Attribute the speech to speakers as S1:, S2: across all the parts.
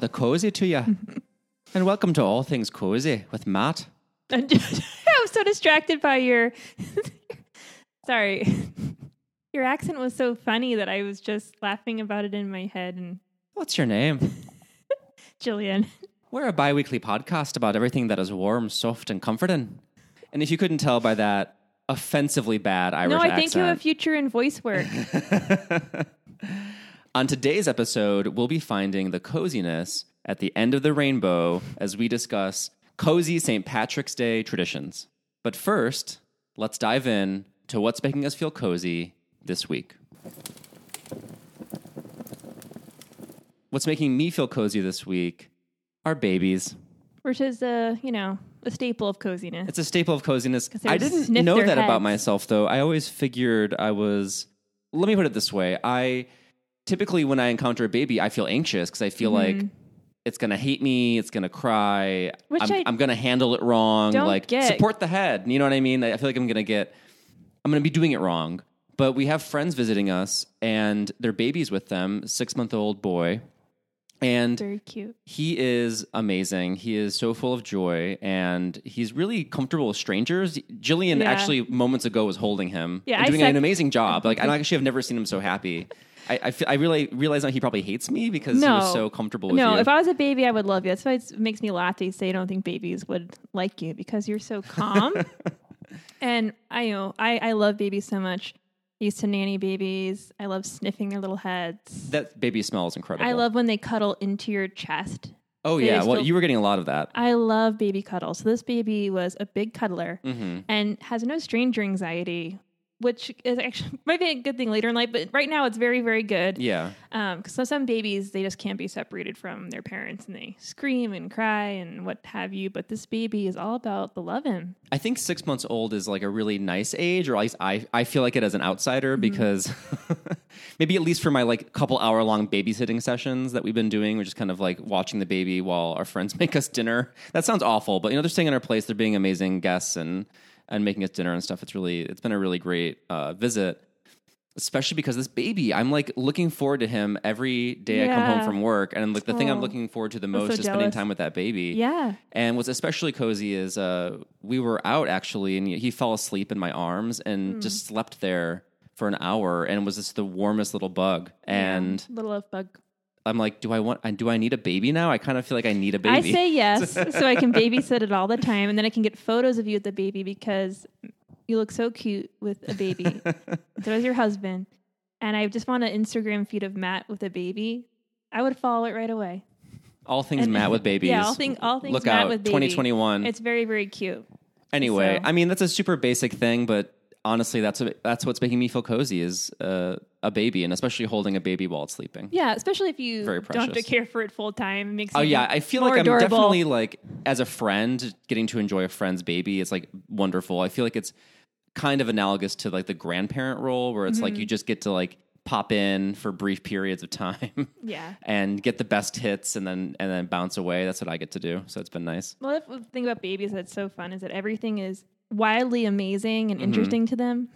S1: the cozy to you. and welcome to All Things Cozy with Matt.
S2: I'm so distracted by your. Sorry. Your accent was so funny that I was just laughing about it in my head. And
S1: What's your name?
S2: Jillian,
S1: We're a bi weekly podcast about everything that is warm, soft, and comforting. And if you couldn't tell by that offensively bad Irish
S2: no, I
S1: accent,
S2: think you have a future in voice work.
S1: On today's episode, we'll be finding the coziness at the end of the rainbow as we discuss cozy St. Patrick's Day traditions. But first, let's dive in to what's making us feel cozy this week. What's making me feel cozy this week are babies.
S2: which is a you know a staple of coziness.
S1: It's a staple of coziness. I didn't know that about myself, though. I always figured I was. Let me put it this way: I typically, when I encounter a baby, I feel anxious because I feel like it's gonna hate me, it's gonna cry,
S2: Mm-hmm. Which
S1: I'm,
S2: I
S1: I'm gonna handle it wrong.
S2: don't
S1: like
S2: get.
S1: support the head. You know what I mean? I feel like I'm gonna get, I'm gonna be doing it wrong. But we have friends visiting us, and their babies with them, six month old boy, and
S2: very cute.
S1: he is amazing. He is so full of joy and he's really comfortable with strangers. Jillian
S2: Yeah.
S1: actually moments ago was holding him
S2: Yeah,
S1: doing an amazing job. Like I actually have never seen him so happy. I, I, I really realize now he probably hates me because he was so comfortable with you.
S2: No,
S1: you.
S2: if I was a baby, I would love you. That's why it makes me laugh. They say I don't think babies would like you because you're so calm. and I know I, I love babies so much. I used to nanny babies. I love sniffing their little heads.
S1: that baby smells incredible.
S2: I love when they cuddle into your chest.
S1: Oh
S2: they
S1: yeah, well you were getting a lot of that.
S2: I love baby cuddles. So this baby was a big cuddler
S1: hmm
S2: and has no stranger anxiety, which is actually might be a good thing later in life. But right now, it's very very good.
S1: Yeah,
S2: because so some babies they just can't be separated from their parents and they scream and cry and what have you. But this baby is all about the loving.
S1: I think six months old is like a really nice age, or at least I, I feel like it as an outsider
S2: Mm-hmm.
S1: because maybe at least for my like couple hour long babysitting sessions that we've been doing, we're just kind of like watching the baby while our friends make us dinner. That sounds awful, but you know they're staying in our place, they're being amazing guests and and making us dinner and stuff. It's really it's been a really great uh, visit. Especially because this baby, I'm like looking forward to him every day I come home from work, and like the thing I'm looking forward to the
S2: so
S1: most is spending
S2: jealous.
S1: time with that baby.
S2: Yeah,
S1: And what's especially cozy is uh, we were out actually, and he fell asleep in my arms and
S2: Hmm.
S1: just slept there for an hour, and was just the warmest little bug. And
S2: little love bug.
S1: I'm like, do I want? Do I need a baby now? I kind of feel like I need a baby.
S2: I say yes, so I can babysit it all the time, and then I can get photos of you with the baby because you look so cute with a baby. so is your husband, and I just want an Instagram feed of Matt with a baby. I would follow it right away.
S1: all things
S2: And-
S1: Matt with babies.
S2: Yeah, all, thing, all things
S1: Look
S2: Matt
S1: out,
S2: with baby.
S1: 2021.
S2: It's very very cute.
S1: anyway,
S2: so-
S1: I mean that's a super basic thing, but honestly, that's a, that's what's making me feel cozy is uh, a baby, and especially holding a baby while it's sleeping.
S2: Yeah, especially if you
S1: Very
S2: don't have to care for it full time. It makes
S1: Oh yeah, I feel like I'm
S2: adorable.
S1: definitely like as a friend getting to enjoy a friend's baby. It's like wonderful. I feel like it's kind of analogous to like the grandparent role, where it's
S2: Mm-hmm.
S1: like you just get to like pop in for brief periods of time
S2: yeah.
S1: and get the best hits, and then and then bounce away. That's what I get to do. So it's been nice.
S2: Well, the thing about babies that's so fun is that everything is wildly amazing and interesting to them.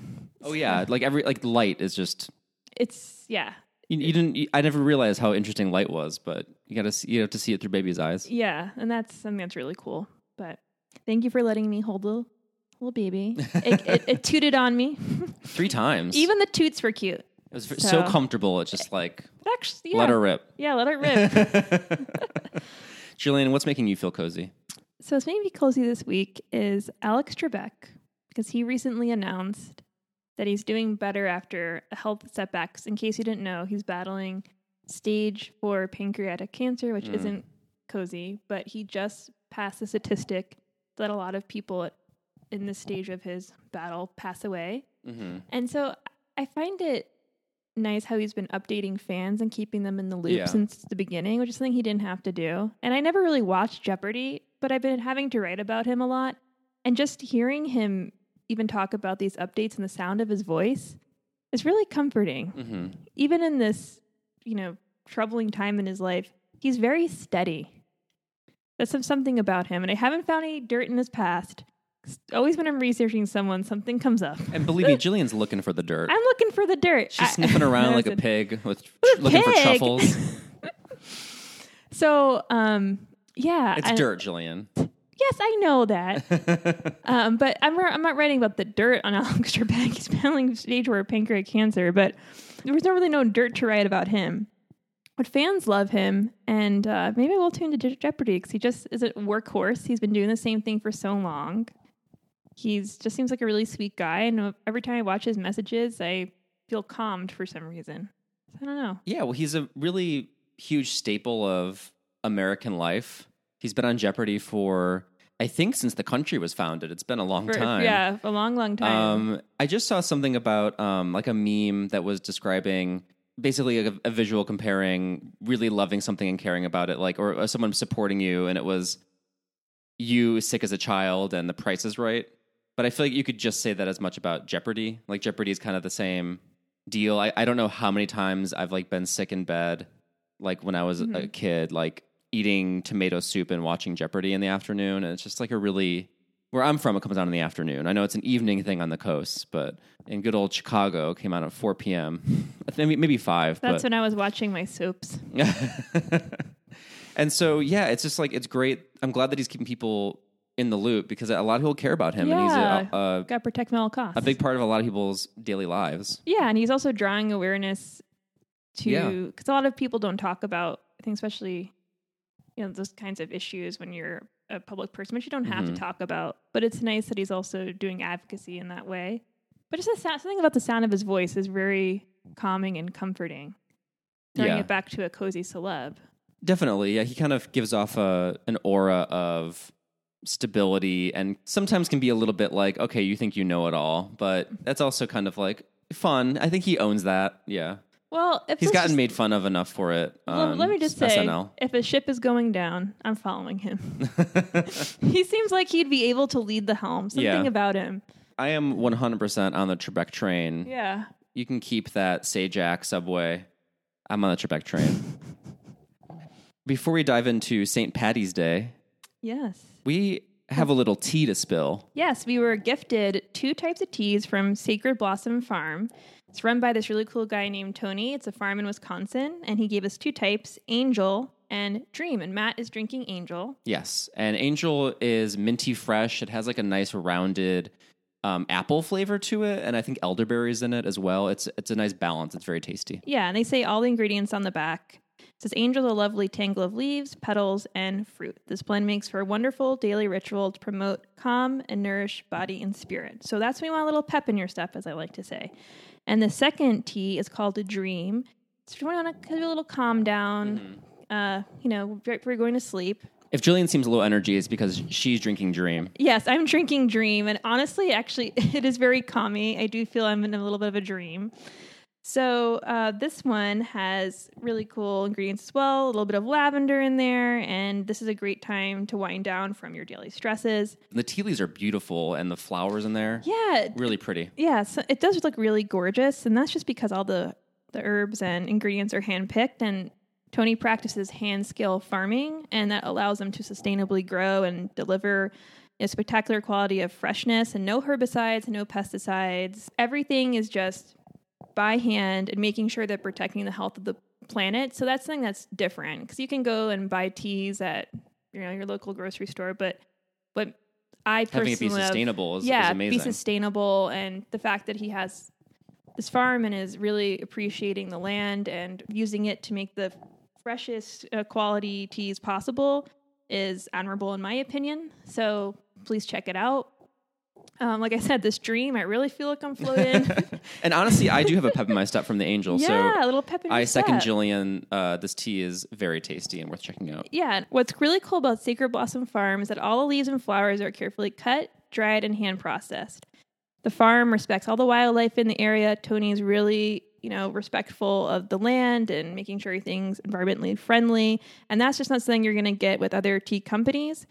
S1: Oh yeah, like every like light is just.
S2: It's yeah,
S1: You, you didn't. You, I never realized how interesting light was, but you got to you have to see it through baby's eyes.
S2: yeah, and that's something that's really cool. But thank you for letting me hold the little baby. It, it, it tooted on me.
S1: Three times.
S2: Even the toots were cute.
S1: it was so,
S2: so-
S1: comfortable. It's just like
S2: actually, yeah,
S1: let her rip.
S2: yeah, let her rip.
S1: Jillian, what's making you feel cozy?
S2: So what's made me cozy this week is Alex Trebek because he recently announced that he's doing better after health setbacks. In case you didn't know, he's battling stage four pancreatic cancer, which
S1: Mm.
S2: isn't cozy, but he just passed the statistic that a lot of people in this stage of his battle pass away.
S1: Mm-hmm.
S2: And so I find it nice how he's been updating fans and keeping them in the loop
S1: Yeah.
S2: since the beginning, which is something he didn't have to do. And I never really watched Jeopardy, but I've been having to write about him a lot. And just hearing him even talk about these updates and the sound of his voice is really comforting.
S1: Mm-hmm.
S2: Even in this, you know, troubling time in his life, he's very steady. That's some- something about him. And I haven't found any dirt in his past. Always when I'm researching someone, something comes up.
S1: And believe me, Jillian's looking for the dirt.
S2: I'm looking for the dirt.
S1: She's
S2: I-
S1: sniffing around like a pig with
S2: a
S1: looking for truffles.
S2: So, um, yeah,
S1: It's
S2: I-
S1: dirt, Jillian.
S2: Yes, I know that. um, but I'm, I'm not writing about the dirt on Alex Trebek. He's battling stage four pancreatic cancer, but there was no really no dirt to write about him. But fans love him, and uh, maybe we'll tune to Je- Jeopardy because he just is a workhorse. He's been doing the same thing for so long. He's just seems like a really sweet guy, and every time I watch his messages, I feel calmed for some reason. I don't know.
S1: Yeah, well, he's a really huge staple of American life. He's been on Jeopardy for, I think, since the country was founded. It's been a long
S2: For,
S1: time.
S2: yeah, a long, long time.
S1: Um, I just saw something about um, like a meme that was describing basically a, a visual comparing really loving something and caring about it, like or, or someone supporting you, and it was you sick as a child and the price is right. But I feel like you could just say that as much about Jeopardy. Like Jeopardy is kind of the same deal. I, I don't know how many times I've like been sick in bed, like when I was a kid, like eating tomato soup and watching Jeopardy in the afternoon. And it's just like a really where I'm from, it comes out in the afternoon. I know it's an evening thing on the coast, but in good old Chicago, it came out at 4 p.m. Maybe five.
S2: That's
S1: but,
S2: when I was watching my soaps.
S1: and so yeah, it's just like it's great. I'm glad that he's keeping people in the loop because a lot of people care about him, and he's
S2: Yeah.
S1: a, a,
S2: Got protect at all costs.
S1: a big part of a lot of people's daily lives.
S2: Yeah, and he's also drawing awareness
S1: Yeah.
S2: to because a lot of people don't talk about. I think especially you know those kinds of issues when you're a public person, which you don't have
S1: Mhm.
S2: to talk about. But it's nice that he's also doing advocacy in that way. But just the sound, something about the sound of his voice is very calming and comforting. Throwing
S1: Yeah.
S2: it back to a cozy celeb.
S1: Definitely, yeah. He kind of gives off a an aura of stability, and sometimes can be a little bit like, okay, you think you know it all, but that's also kind of like fun. I think he owns that. Yeah,
S2: Well, if
S1: he's gotten
S2: is-
S1: made fun of enough for it.
S2: Well, let um, me just say,
S1: SNL.
S2: if a ship is going down, I'm following him. he seems like he'd be able to lead the helm. Something
S1: Yeah.
S2: about him.
S1: I am 100% on the Trebek train.
S2: Yeah.
S1: You can keep that Sajak subway. I'm on the Trebek train. Before we dive into St. Patty's Day,
S2: Yes.
S1: we have a little tea to spill.
S2: Yes, we were gifted two types of teas from Sacred Blossom Farm. It's run by this really cool guy named Tony. It's a farm in Wisconsin, and he gave us two types Angel and Dream. And Matt is drinking Angel.
S1: Yes, and Angel is minty fresh. It has like a nice rounded um, apple flavor to it, and I think elderberries in it as well. It's it's a nice balance. It's very tasty.
S2: Yeah, and they say all the ingredients on the back. It says Angel, a lovely tangle of leaves, petals, and fruit. This blend makes for a wonderful daily ritual to promote calm and nourish body and spirit. So that's when you want a little pep in your step, as I like to say. And the second tea is called a dream. So if you want to do a little calm down, uh, you know, right before you're going to sleep.
S1: If Jillian seems low energy, it's because she's drinking Dream.
S2: Yes, I'm drinking Dream, and honestly, actually, it is very calming. I do feel I'm in a little bit of a dream. So uh, this one has really cool ingredients as well. A little bit of lavender in there, and this is a great time to wind down from your daily stresses.
S1: The tea leaves are beautiful, and the flowers in there
S2: Yeah,
S1: really pretty.
S2: yeah, so it does look really gorgeous, and that's just because all the the herbs and ingredients are handpicked. And Tony practices hand scale farming, and that allows them to sustainably grow and deliver a spectacular quality of freshness and no herbicides, no pesticides. Everything is just by hand and making sure they're protecting the health of the planet. So that's something that's different because you can go and buy teas at you know your local grocery store, but but I
S1: Having it be
S2: personally
S1: sustainable is,
S2: yeah,
S1: is amazing.
S2: be sustainable, and the fact that he has this farm and is really appreciating the land and using it to make the freshest uh, quality teas possible is admirable in my opinion. So please check it out. Um, like I said, this dream, I really feel like I'm floating.
S1: and honestly, I do have a pep in my step from the Angel,
S2: yeah,
S1: so
S2: a little pep in
S1: I second
S2: step.
S1: Jillian. Uh, this tea is very tasty and worth checking out.
S2: Yeah. What's really cool about Sacred Blossom Farm is that all the leaves and flowers are carefully cut, dried, and hand processed. The farm respects all the wildlife in the area. Tony's really, you know, respectful of the land and making sure everything's environmentally friendly. And that's just not something you're going to get with other tea companies.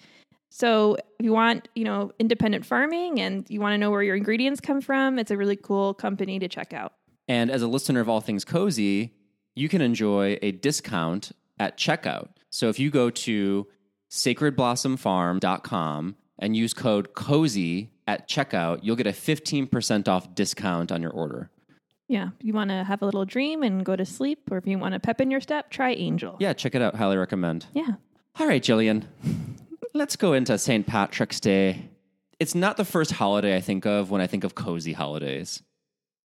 S2: So if you want, you know, independent farming and you want to know where your ingredients come from, it's a really cool company to check out.
S1: And as a listener of All Things Cozy, you can enjoy a discount at checkout. So if you go to sacredblossomfarm.com and use code COZY at checkout, you'll get a 15% off discount on your order.
S2: Yeah. If you want to have a little dream and go to sleep, or if you want to pep in your step, try Angel.
S1: Yeah, check it out. Highly recommend.
S2: Yeah.
S1: All right, Jillian. Let's go into St. Patrick's Day. It's not the first holiday I think of when I think of cozy holidays.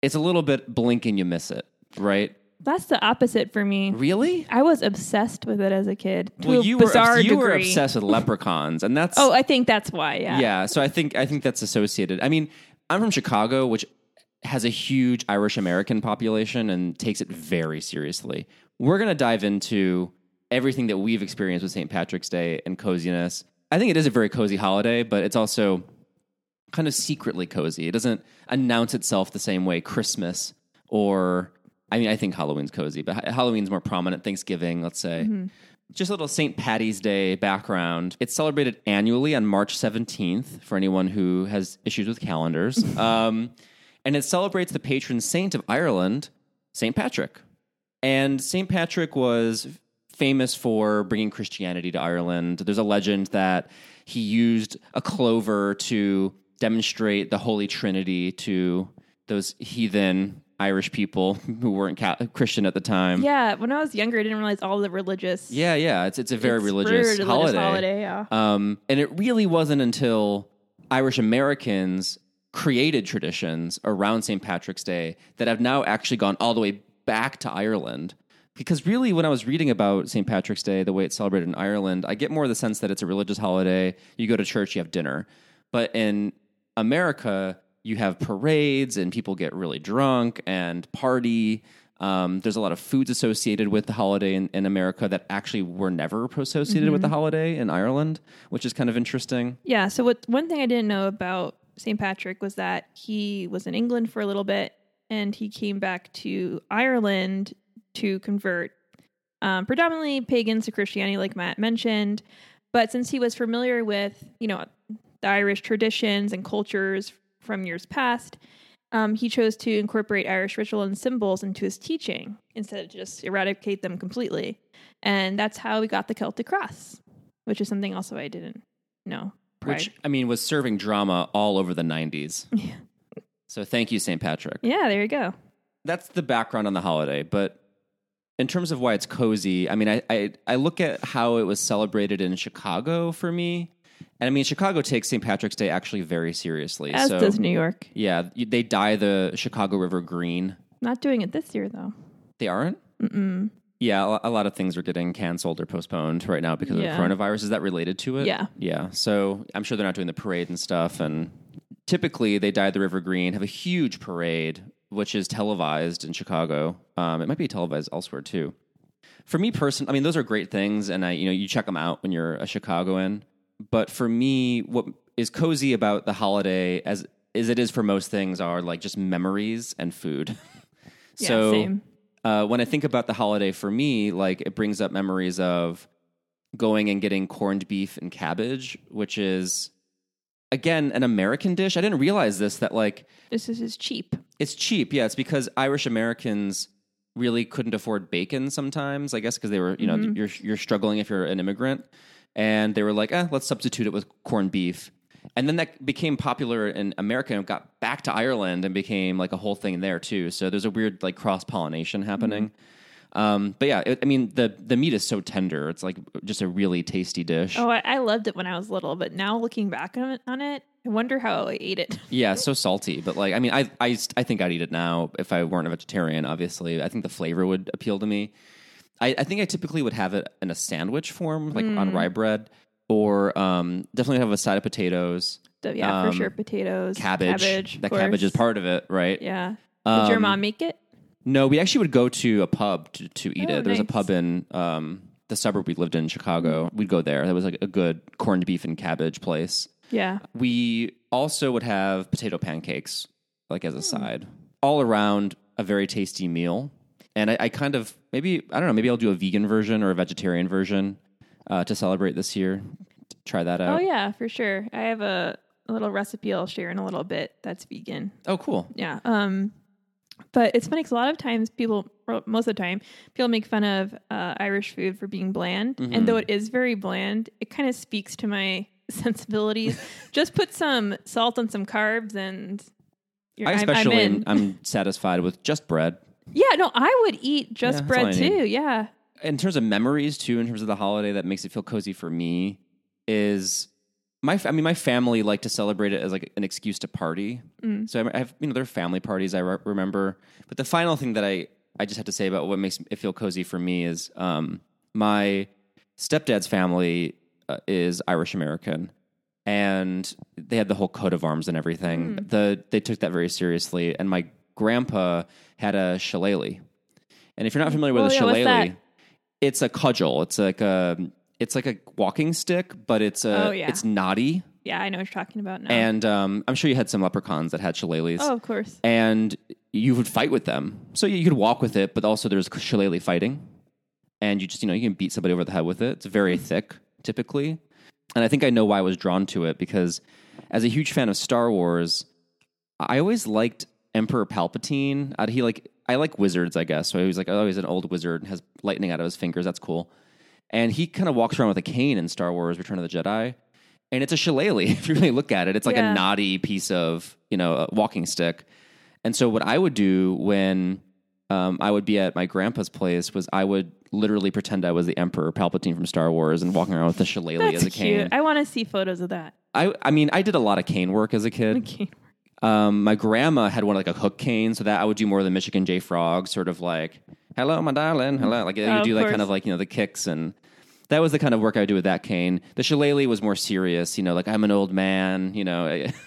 S1: It's a little bit blink and you miss it, right?
S2: That's the opposite for me.
S1: Really?
S2: I was obsessed with it as a kid to
S1: well,
S2: a
S1: you were
S2: bizarre
S1: you were obsessed with leprechauns, and that's
S2: Oh, I think that's why. Yeah.
S1: yeah. So I think I think that's associated. I mean, I'm from Chicago, which has a huge Irish American population and takes it very seriously. We're going to dive into everything that we've experienced with St. Patrick's Day and coziness. I think it is a very cozy holiday, but it's also kind of secretly cozy. It doesn't announce itself the same way Christmas or I mean, I think Halloween's cozy, but Halloween's more prominent. Thanksgiving, let's say. Just a little St. Patty's Day background. It's celebrated annually on March 17th for anyone who has issues with calendars. um, and it celebrates the patron saint of Ireland, St. Patrick. And St. Patrick was famous for bringing Christianity to Ireland. There's a legend that he used a clover to demonstrate the Holy Trinity to those heathen Irish people who weren't Ca- Christian at the time.
S2: Yeah. When I was younger, I didn't realize all the religious.
S1: Yeah, yeah, it's it's a very
S2: it's
S1: religious,
S2: very
S1: holiday.
S2: holiday. Yeah.
S1: Um, and it really wasn't until Irish Americans created traditions around St. Patrick's Day that have now actually gone all the way back to Ireland. Because really, when I was reading about St. Patrick's Day, the way it's celebrated in Ireland, I get more of the sense that it's a religious holiday. You go to church, you have dinner. But in America, you have parades and people get really drunk and party. Um, there's a lot of foods associated with the holiday in, in America that actually were never associated with the holiday in Ireland, which is kind of interesting.
S2: Yeah. So what one thing I didn't know about St. Patrick was that he was in England for a little bit and he came back to Ireland to convert um, predominantly pagans to Christianity, like Matt mentioned. But since he was familiar with, you know, the Irish traditions and cultures from years past, um, he chose to incorporate Irish ritual and symbols into his teaching instead of just eradicate them completely. And that's how we got the Celtic cross, which is something also I didn't know. prior.
S1: Which, I mean, was serving drama all over the 90s.
S2: Yeah.
S1: So thank you, St. Patrick.
S2: Yeah, there you go.
S1: That's the background on the holiday. But in terms of why it's cozy, I mean, I, I, I look at how it was celebrated in Chicago for me. And I mean, Chicago takes St. Patrick's Day actually very seriously.
S2: As
S1: so,
S2: does New York.
S1: yeah, they dye the Chicago River green.
S2: Not doing it this year though.
S1: They aren't?
S2: Mm-mm.
S1: Yeah, a lot of things are getting canceled or postponed right now because
S2: Yeah.
S1: of the coronavirus. Is that related to it?
S2: Yeah.
S1: Yeah. So I'm sure they're not doing the parade and stuff. And typically they dye the river green, have a huge parade, which is televised in Chicago. Um, it might be televised elsewhere too. For me personally, I mean, those are great things, and I, you know, you check them out when you're a Chicagoan. But for me, what is cozy about the holiday, as as it is for most things, are like just memories and food.
S2: Yeah,
S1: so
S2: same.
S1: uh, when I think about the holiday for me, like it brings up memories of going and getting corned beef and cabbage, which is again an American dish. I didn't realize this that like
S2: This is is cheap.
S1: it's cheap. Yeah, it's because Irish Americans really couldn't afford bacon sometimes. I guess because they were you know you're you're struggling if you're an immigrant, and they were like, eh, let's substitute it with corned beef. And then that became popular in America and got back to Ireland and became like a whole thing there too. So there's a weird like cross pollination happening. Um, but yeah, it, I mean the the meat is so tender. It's like just a really tasty dish.
S2: Oh, I, I loved it when I was little, but now looking back on it, on it, I wonder how I ate it.
S1: Yeah, so salty, but like I mean, I I I think I'd eat it now if I weren't a vegetarian. Obviously, I think the flavor would appeal to me. I, I think I typically would have it in a sandwich form, like on rye bread, or um, definitely have a side of potatoes,
S2: yeah,
S1: Um,
S2: for sure, potatoes,
S1: cabbage.
S2: cabbage.
S1: that cabbage is part of it, right?
S2: Yeah. Did your
S1: Um,
S2: mom make it?
S1: No, we actually would go to a pub to, to eat
S2: Oh,
S1: it. There was a pub in um, the suburb we lived in, Chicago. We'd go there. That was like a good corned beef and cabbage place.
S2: Yeah.
S1: We also would have potato pancakes, like as a side, all around a very tasty meal. And I, I kind of maybe I don't know maybe I'll do a vegan version or a vegetarian version uh, to celebrate this year. Try that out.
S2: Oh yeah, for sure. I have a, a little recipe I'll share in a little bit that's vegan.
S1: Oh, cool.
S2: Yeah. Um, but it's funny because a lot of times people, most of the time, people make fun of uh, Irish food for being bland.
S1: Mm-hmm.
S2: And though it is very bland, it kind of speaks to my sensibilities. Just put some salt and some carbs, and you're,
S1: I
S2: I'm- I'm
S1: especially
S2: in.
S1: I'm satisfied with just bread.
S2: yeah, no, I would eat just
S1: Yeah,
S2: bread
S1: I need.
S2: too. Yeah.
S1: in terms of memories too, in terms of the holiday that makes it feel cozy for me is my. I mean, my family like to celebrate it as like an excuse to party. So I have you know there are family parties I re- remember, but the final thing that I I just have to say about what makes it feel cozy for me is um, my stepdad's family uh, is Irish American. And they had the whole coat of arms and everything. The they took that very seriously. And my grandpa had a shillelagh. And if you're not familiar with
S2: Oh,
S1: a
S2: yeah,
S1: shillelagh, it's a cudgel. It's like a it's like a walking stick, but it's a
S2: Oh, yeah.
S1: it's knotty.
S2: Yeah, I know what you're talking about now.
S1: And um, I'm sure you had some leprechauns that had shillelaghs,
S2: oh, of course.
S1: and you would fight with them. So you could walk with it, but also there's shillelagh fighting, and you just you know you can beat somebody over the head with it. It's very thick, typically, and I think I know why I was drawn to it because as a huge fan of Star Wars, I always liked Emperor Palpatine. Uh, He like I like wizards, I guess. So he was like, oh, he's an old wizard and has lightning out of his fingers. That's cool. And he kind of walks around with a cane in Star Wars: Return of the Jedi, and it's a shillelagh. If you really look at it, it's like
S2: Yeah.
S1: a knotty piece of you know a walking stick. And so what I would do when um, I would be at my grandpa's place was I would literally pretend I was the Emperor Palpatine from Star Wars and walking around with the shillelagh
S2: That's
S1: as a cane.
S2: cute. I want to see photos of that.
S1: I I mean I did a lot of cane work as a kid. Um, my grandma had one like a hook cane, so that I would do more of the Michigan J Frog, sort of like "Hello, my darling," hello, like you
S2: Oh,
S1: do
S2: of
S1: like
S2: course.
S1: kind of like you know the kicks, and that was the kind of work I would do with that cane. The shillelagh was more serious, you know, like I'm an old man, you know. I-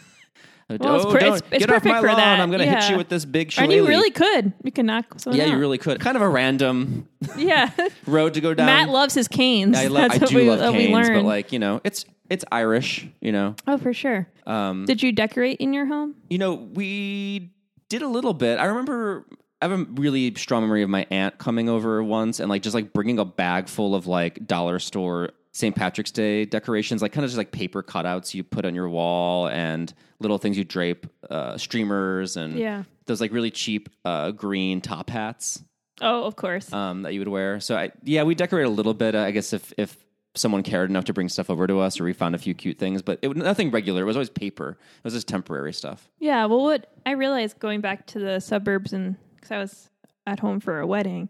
S2: Well, it's
S1: oh,
S2: per-
S1: don't
S2: it's- it's
S1: get off
S2: perfect
S1: my
S2: for
S1: lawn!
S2: that,
S1: I'm going to hit
S2: yeah.
S1: you with this big shillelagh.
S2: And you really could. You can knock someone
S1: yeah,
S2: out.
S1: you really could. Kind of a random
S2: Yeah.
S1: road to go down.
S2: Matt loves his canes.
S1: I, love,
S2: That's
S1: I
S2: what
S1: do
S2: we,
S1: love
S2: what we
S1: canes, but
S2: learned.
S1: like you know, it's it's Irish, you know.
S2: oh, for sure.
S1: Um,
S2: Did you decorate in your home?
S1: You know, we did a little bit. I remember I have a really strong memory of my aunt coming over once and like just like bringing a bag full of like dollar store St. Patrick's Day decorations, like kind of just like paper cutouts you put on your wall and little things you drape, uh, streamers and
S2: Yeah.
S1: those like really cheap uh, green top hats
S2: Oh, of course.
S1: um, that you would wear. So I, yeah, we decorated a little bit. Uh, I guess if if someone cared enough to bring stuff over to us, or we found a few cute things, but it was nothing regular. It was always paper. It was just temporary stuff.
S2: Yeah, well, what I realized going back to the suburbs and because I was at home for a wedding,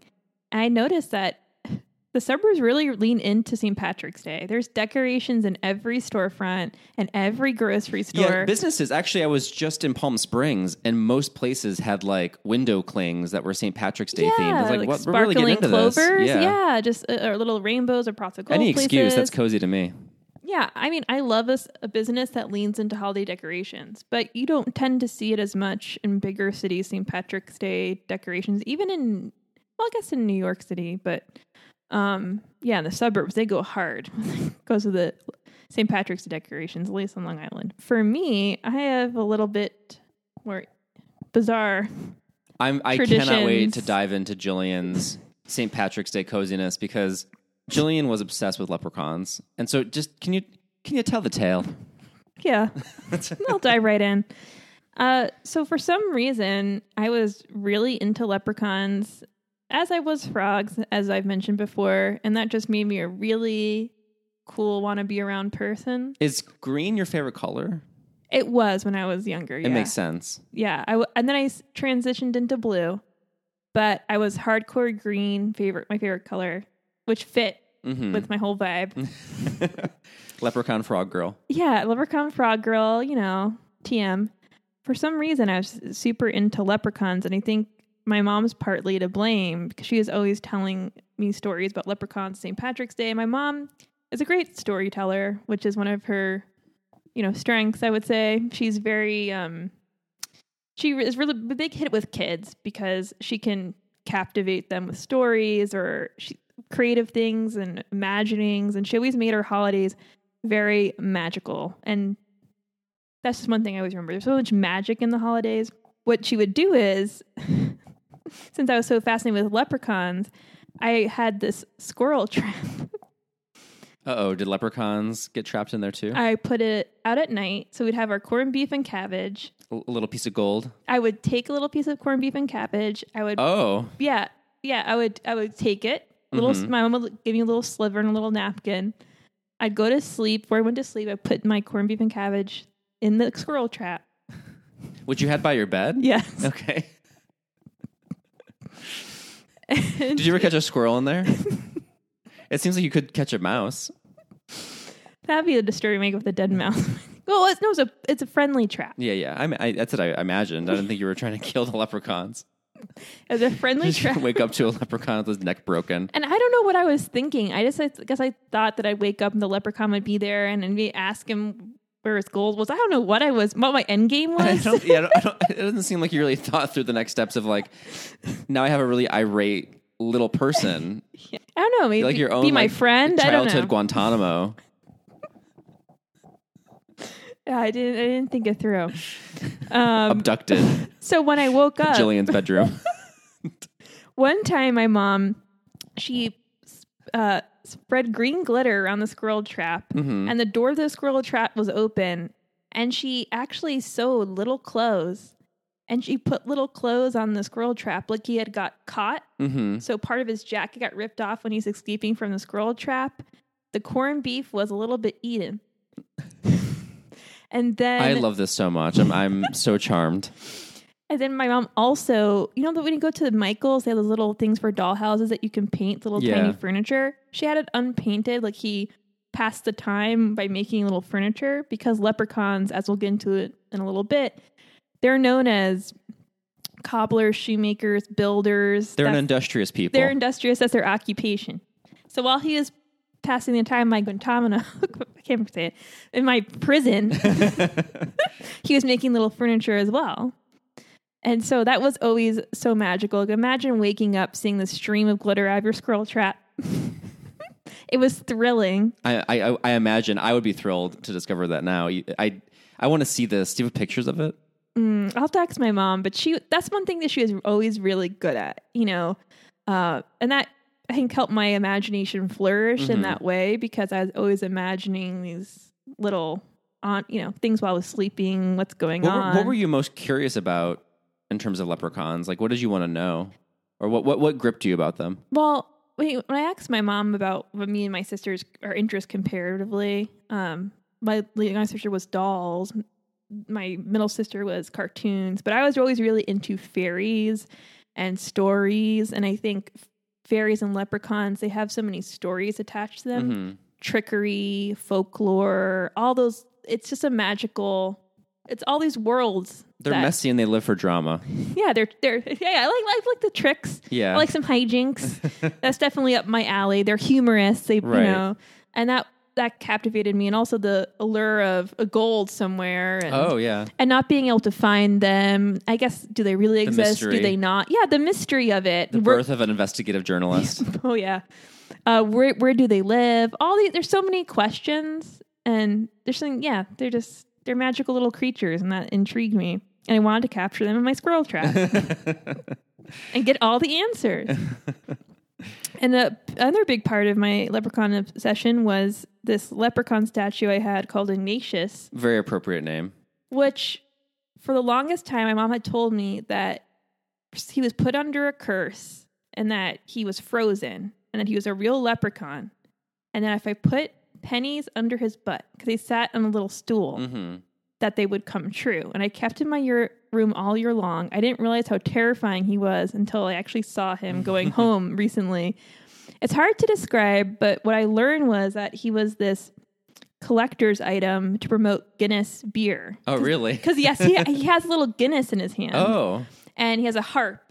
S2: I noticed that the suburbs really lean into St. Patrick's Day. There's decorations in every storefront and every grocery store.
S1: Yeah, businesses. Actually, I was just in Palm Springs, and most places had like window clings that were St. Patrick's Day themed. I was like, what? We're really getting into
S2: clovers.
S1: this.
S2: Yeah. just uh, or little rainbows or pots of gold.
S1: Any excuse that's cozy to me.
S2: Yeah, I mean, I love a business that leans into holiday decorations, but you don't tend to see it as much in bigger cities, St. Patrick's Day decorations, even in, well, I guess in New York City, but um, yeah, in the suburbs, they go hard because of the St. Patrick's Day decorations, at least on Long Island. For me, I have a little bit more bizarre.
S1: I'm. I cannot wait to dive into Jillian's St. Patrick's Day coziness because Jillian was obsessed with leprechauns, and so just can you can you tell the tale?
S2: Yeah, I'll dive right in. Uh, so for some reason, I was really into leprechauns, as I was frogs, as I've mentioned before, and that just made me a really cool, want to be around person.
S1: Is green your favorite color?
S2: It was when I was younger.
S1: It
S2: yeah.
S1: makes sense.
S2: Yeah, I w- and then I s- transitioned into blue, but I was hardcore green favorite, my favorite color, which fit
S1: Mhm.
S2: with my whole vibe.
S1: Leprechaun frog girl.
S2: Yeah, Leprechaun Frog Girl, you know, TM. For some reason, I was super into leprechauns, and I think my mom's partly to blame because she is always telling me stories about leprechauns, St. Patrick's Day. My mom is a great storyteller, which is one of her, you know, strengths. I would say she's very, um, she is really a big hit with kids because she can captivate them with stories or she, creative things and imaginings, and she always made her holidays very magical. And that's just one thing I always remember. There's so much magic in the holidays. What she would do is, since I was so fascinated with leprechauns, I had this squirrel trap.
S1: Uh oh, did leprechauns get trapped in there too?
S2: I put it out at night. So we'd have our corned beef and cabbage.
S1: A a little piece of gold.
S2: I would take a little piece of corned beef and cabbage. I would,
S1: Oh,
S2: yeah, yeah, I would, I would take it. Little,
S1: Mhm.
S2: my mom would give me a little sliver and a little napkin. I'd go to sleep. Before I went to sleep, I put my corned beef and cabbage in the squirrel trap.
S1: Which you had by your bed?
S2: Yes.
S1: Okay. Did you ever catch a squirrel in there? it seems like you could catch a mouse.
S2: That'd be a disturbing make with a dead mouse. well, it's, no, it's a it's a friendly trap.
S1: Yeah, yeah. I, I, that's what I imagined. I didn't think you were trying to kill the leprechauns.
S2: It's a friendly trap.
S1: wake up to a leprechaun with his neck broken.
S2: And I don't know what I was thinking. I just I guess I thought that I'd wake up and the leprechaun would be there and then we ask him where his gold was. I don't know what I was, what my end game was.
S1: I don't, yeah, I don't, I don't, it doesn't seem like you really thought through the next steps of like, now I have a really irate little person,
S2: I don't know. Maybe
S1: like your own
S2: be my
S1: like,
S2: friend. I don't
S1: childhood
S2: know.
S1: Guantanamo.
S2: I didn't. I didn't think it through. Um,
S1: abducted
S2: so when I woke up,
S1: Jillian's bedroom.
S2: one time my mom, she uh, spread green glitter around the squirrel trap,
S1: Mm-hmm.
S2: and the door of the squirrel trap was open, and she actually sewed little clothes, and she put little clothes on the squirrel trap, like he had got caught.
S1: hmm
S2: So part of his jacket got ripped off when he's escaping from the squirrel trap. The corned beef was a little bit eaten. And then
S1: I love this so much. I'm I'm so charmed.
S2: and then my mom also, you know that when you go to the Michaels, they have those little things for dollhouses that you can paint little
S1: Yeah.
S2: tiny furniture. She had it unpainted, like he passed the time by making little furniture because leprechauns, as we'll get into it in a little bit, they're known as cobblers, shoemakers, builders.
S1: They're an industrious people.
S2: they're industrious. That's their occupation. So while he was passing the time in my Guantanamo, I can't say it, in my prison, he was making little furniture as well. And so that was always so magical. Like, imagine waking up, seeing the stream of glitter out of your squirrel trap. it was thrilling.
S1: I, I I imagine I would be thrilled to discover that now. I I want to see this. Do you have pictures of it?
S2: Mm, I'll text my mom, but she that's one thing that she was always really good at, you know. Uh, and that I think helped my imagination flourish in
S1: Mhm.
S2: that way because I was always imagining these little on you know, things while I was sleeping, what's going
S1: What were,
S2: on.
S1: what were you most curious about in terms of leprechauns? Like, what did you want to know, or what what what gripped you about them?
S2: Well, when I asked my mom about what me and my sisters our interest comparatively, um, my younger sister was dolls, my middle sister was cartoons, but I was always really into fairies and stories, and I think fairies and leprechauns they have so many stories attached to them,
S1: Mhm.
S2: trickery, folklore, all those. It's just a magical. It's all these worlds.
S1: They're
S2: that-
S1: messy and they live for drama.
S2: Yeah, they're they're yeah. I like I like the tricks.
S1: Yeah.
S2: I like some hijinks. That's definitely up my alley. They're humorous. They
S1: Right.
S2: you know, and that that captivated me, and also the allure of a gold somewhere. And,
S1: oh yeah.
S2: and not being able to find them. I guess do they really exist?
S1: mystery.
S2: Do they not? Yeah, the mystery of it.
S1: The
S2: Where-
S1: birth of an investigative journalist.
S2: oh yeah. Uh, where where do they live? All these. There's so many questions, and there's something. Yeah, they're just they're magical little creatures, and that intrigued me. And I wanted to capture them in my squirrel trap and get all the answers. and the other big part of my leprechaun obsession was this leprechaun statue I had called Ignatius,
S1: Very appropriate name.
S2: which for the longest time my mom had told me that he was put under a curse and that he was frozen and that he was a real leprechaun. And that if i put pennies under his butt because he sat on a little stool
S1: hmm
S2: that they would come true. And i kept him in my year, room all year long. I didn't realize how terrifying he was until i actually saw him going home recently it's hard to describe but what i learned was that he was this collector's item to promote guinness beer
S1: Oh really?
S2: because yes, he, he has a little Guinness in his hand,
S1: Oh.
S2: and he has a harp,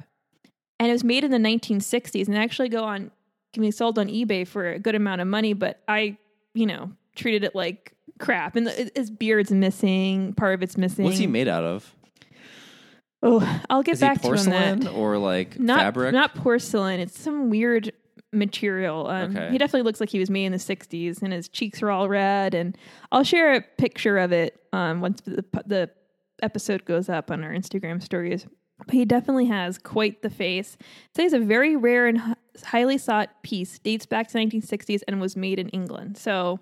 S2: and it was made in the 1960s, and actually go on can be sold on eBay for a good amount of money. But I, you know, treated it like crap, and the, his beard's missing, part of it's missing.
S1: What's he made out of?
S2: Oh, I'll get
S1: Is
S2: back to on
S1: porcelain
S2: that.
S1: or like
S2: Not
S1: fabric?
S2: not porcelain. It's some weird material. Um,
S1: Okay.
S2: He definitely looks like he was made in the 60s, and his cheeks are all red. And I'll share a picture of it um, once the, the episode goes up on our Instagram stories. But he definitely has quite the face. So he's a very rare and highly sought piece. Dates back to 1960s and was made in England. So,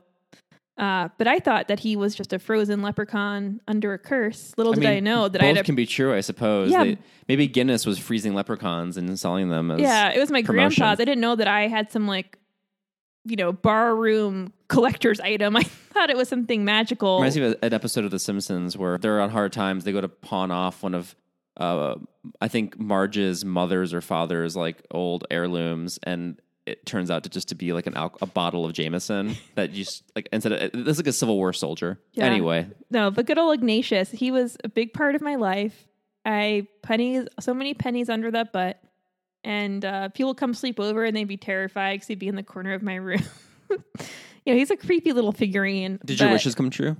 S2: uh, but I thought that he was just a frozen leprechaun under a curse. Little did
S1: mean,
S2: I know that
S1: both
S2: I had a
S1: can be true, I suppose.
S2: Yeah.
S1: They- maybe Guinness was freezing leprechauns and selling them as
S2: Yeah, it was my
S1: promotions.
S2: grandpa's. I didn't know that I had some like you know, barroom collector's item. I thought it was something magical.
S1: Reminds me of an episode of The Simpsons where they're on hard times. They go to pawn off one of, uh, I think Marge's mother's or father's like old heirlooms, and it turns out to just to be like an al- a bottle of Jameson that you just like instead of this is like a Civil War soldier.
S2: Yeah.
S1: Anyway,
S2: No, but good old Ignatius, he was a big part of my life. I pennies, so many pennies under that butt, and uh, people come sleep over and they'd be terrified because he'd be in the corner of my room. you know, he's a creepy little figurine.
S1: did your wishes come true?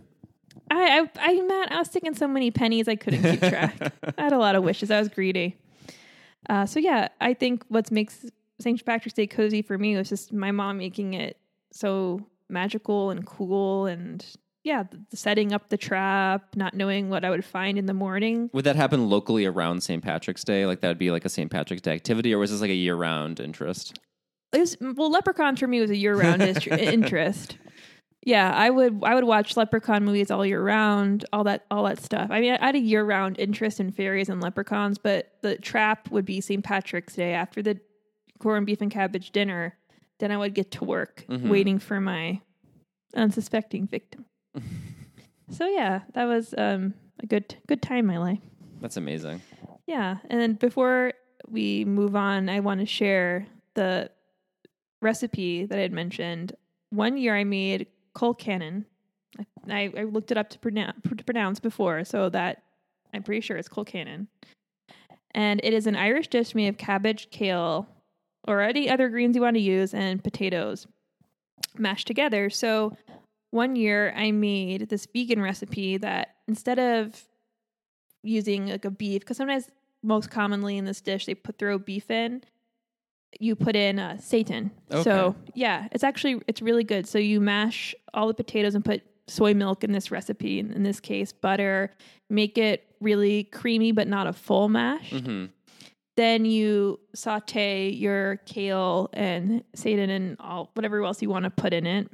S2: I, I, I, Matt, I was taking so many pennies I couldn't keep track. I had a lot of wishes. I was greedy. Uh, so yeah, I think what makes St. Patrick's Day cozy for me was just my mom making it so magical and cool, and yeah, setting up the trap, not knowing what I would find in the morning.
S1: Would that happen locally around St. Patrick's Day? Like that would be like a St. Patrick's Day activity, or was this like a year round interest?
S2: It was well, Leprechaun for me was a year round interest. Yeah, I would I would watch Leprechaun movies all year round, all that all that stuff. I mean, I had a year round interest in fairies and leprechauns, but the trap would be St. Patrick's Day after the corned beef and cabbage dinner. Then I would get to work
S1: Mhm.
S2: waiting for my unsuspecting victim. so yeah, that was um, a good good time in my life.
S1: That's amazing.
S2: Yeah, and then before we move on, I want to share the recipe that I had mentioned. One year I made colcannon. I, I looked it up to pronounce, to pronounce before, so that I'm pretty sure it's colcannon. And it is an Irish dish made of cabbage, kale, or any other greens you want to use, and potatoes mashed together. So one year I made this vegan recipe that instead of using like a beef, because sometimes most commonly in this dish they put throw beef in, you put in uh, seitan. So yeah, it's actually it's really good. So you mash all the potatoes and put soy milk in this recipe. In, in this case, butter. Make it really creamy, but not a full mash.
S1: hmm
S2: Then you saute your kale and seitan and all whatever else you want to put in it.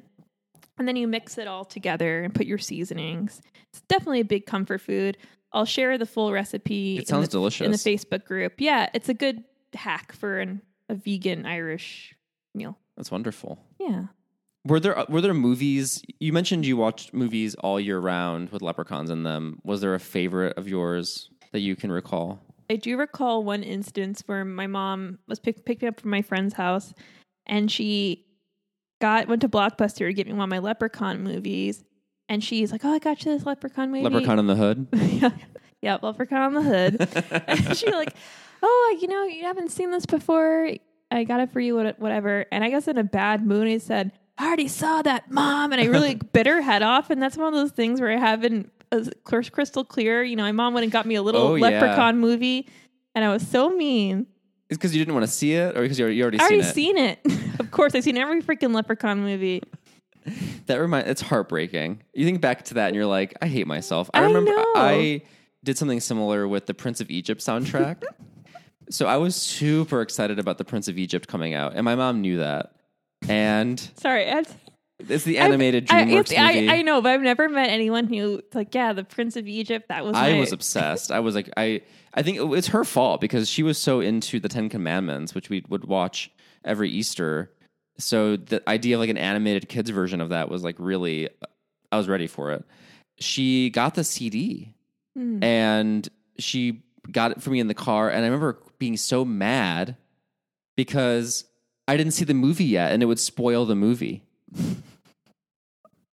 S2: And then you mix it all together and put your seasonings. It's definitely a big comfort food. I'll share the full recipe
S1: It sounds
S2: in the,
S1: delicious.
S2: in the Facebook group. Yeah, it's a good hack for an, a vegan Irish meal.
S1: That's wonderful.
S2: Yeah.
S1: Were there uh, were there movies? You mentioned you watched movies all year round with leprechauns in them. Was there a favorite of yours that you can recall?
S2: I do recall one instance where my mom was pick, picked me up from my friend's house and she got went to Blockbuster to get me one of my Leprechaun movies. And she's like, Oh, I got you this Leprechaun movie.
S1: Leprechaun in the Hood.
S2: yeah, yeah, Leprechaun on the Hood. and she like, Oh, you know, you haven't seen this before. I got it for you, whatever. And I guess in a bad mood, I said, I already saw that, mom. And I really bit her head off. And that's one of those things where I haven't, crystal clear, you know, my mom went and got me a little
S1: Oh, yeah.
S2: Leprechaun movie. And I was so mean.
S1: It's because you didn't want to see it, or because you already,
S2: I already
S1: seen it.
S2: seen it. of course, I've seen every freaking Leprechaun movie.
S1: That remind it's heartbreaking. You think back to that and you're like, I hate myself. I
S2: I
S1: remember
S2: know.
S1: I did something similar with the Prince of Egypt soundtrack. so I was super excited about the Prince of Egypt coming out, and my mom knew that. And
S2: Sorry. I,
S1: it's the animated
S2: I,
S1: DreamWorks
S2: I,
S1: movie.
S2: I know, but I've never met anyone who, like, yeah, the Prince of Egypt, that was
S1: I
S2: my-
S1: was obsessed. I was like, I, I think it- it's her fault because she was so into the Ten Commandments, which we would watch every Easter. So the idea of like an animated kids version of that was like really, I was ready for it. She got the CD
S2: Hmm.
S1: and she got it for me in the car, and I remember being so mad because I didn't see the movie yet, and it would spoil the movie.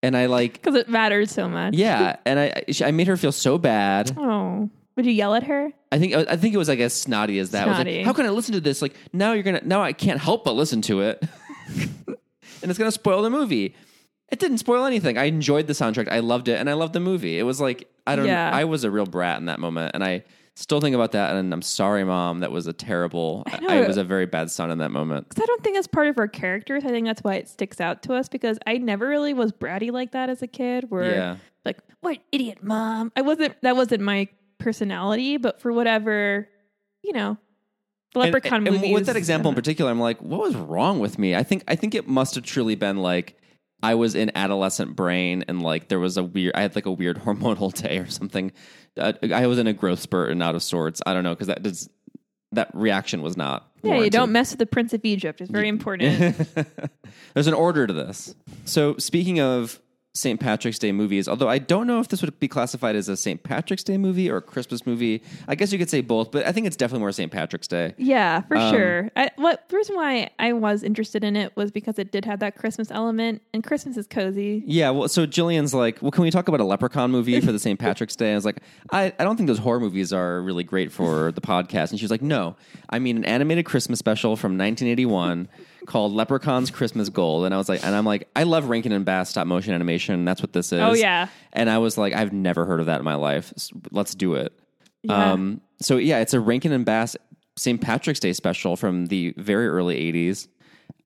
S1: And I like
S2: because it mattered so much.
S1: yeah, and I I made her feel so bad.
S2: Oh, would you yell at her?
S1: I think I think it was like as snotty as that.
S2: Snotty.
S1: like, how can I listen to this? Like now you're gonna now I can't help but listen to it, and it's gonna spoil the movie. It didn't spoil anything. I enjoyed the soundtrack. I loved it, and I loved the movie. It was like I don't.
S2: Yeah.
S1: I was a real brat in that moment, and I still think about that. And I'm sorry, mom. That was a terrible. I,
S2: know.
S1: I was a very bad son in that moment.
S2: Because I don't think that's part of our characters. I think that's why it sticks out to us. Because I never really was bratty like that as a kid. Where
S1: Yeah.
S2: like, what idiot mom? I wasn't. That wasn't my personality. But for whatever, you know, the
S1: And-
S2: Leprechaun
S1: and, with that example in particular, I'm like, what was wrong with me? I think I think it must have truly been like I was in adolescent brain and like there was a weird I had like a weird hormonal day or something. Uh, I was in a growth spurt and out of sorts. I don't know because that does that reaction was not
S2: Yeah, you don't mess with the Prince of Egypt. It's very important.
S1: There's an order to this. So, speaking of St. Patrick's Day movies, although I don't know if this would be classified as a St. Patrick's Day movie or a Christmas movie, I guess you could say both, but I think it's definitely more St. Patrick's Day.
S2: yeah, for
S1: Um,
S2: sure. I, what the reason why I was interested in it was because it did have that Christmas element, and Christmas is cozy.
S1: Yeah, well, so Jillian's like, well, can we talk about a Leprechaun movie for the St. Patrick's Day? I was like, I, I don't think those horror movies are really great for the podcast. And she was like, no, I mean an animated Christmas special from 1981 called Leprechaun's Christmas Gold. And I was like, and I'm like, I love Rankin and Bass stop motion animation. That's what this is.
S2: Oh, yeah.
S1: And I was like, I've never heard of that in my life. Let's do it.
S2: Yeah.
S1: Um, so yeah, it's a Rankin and Bass St. Patrick's Day special from the very early 80s.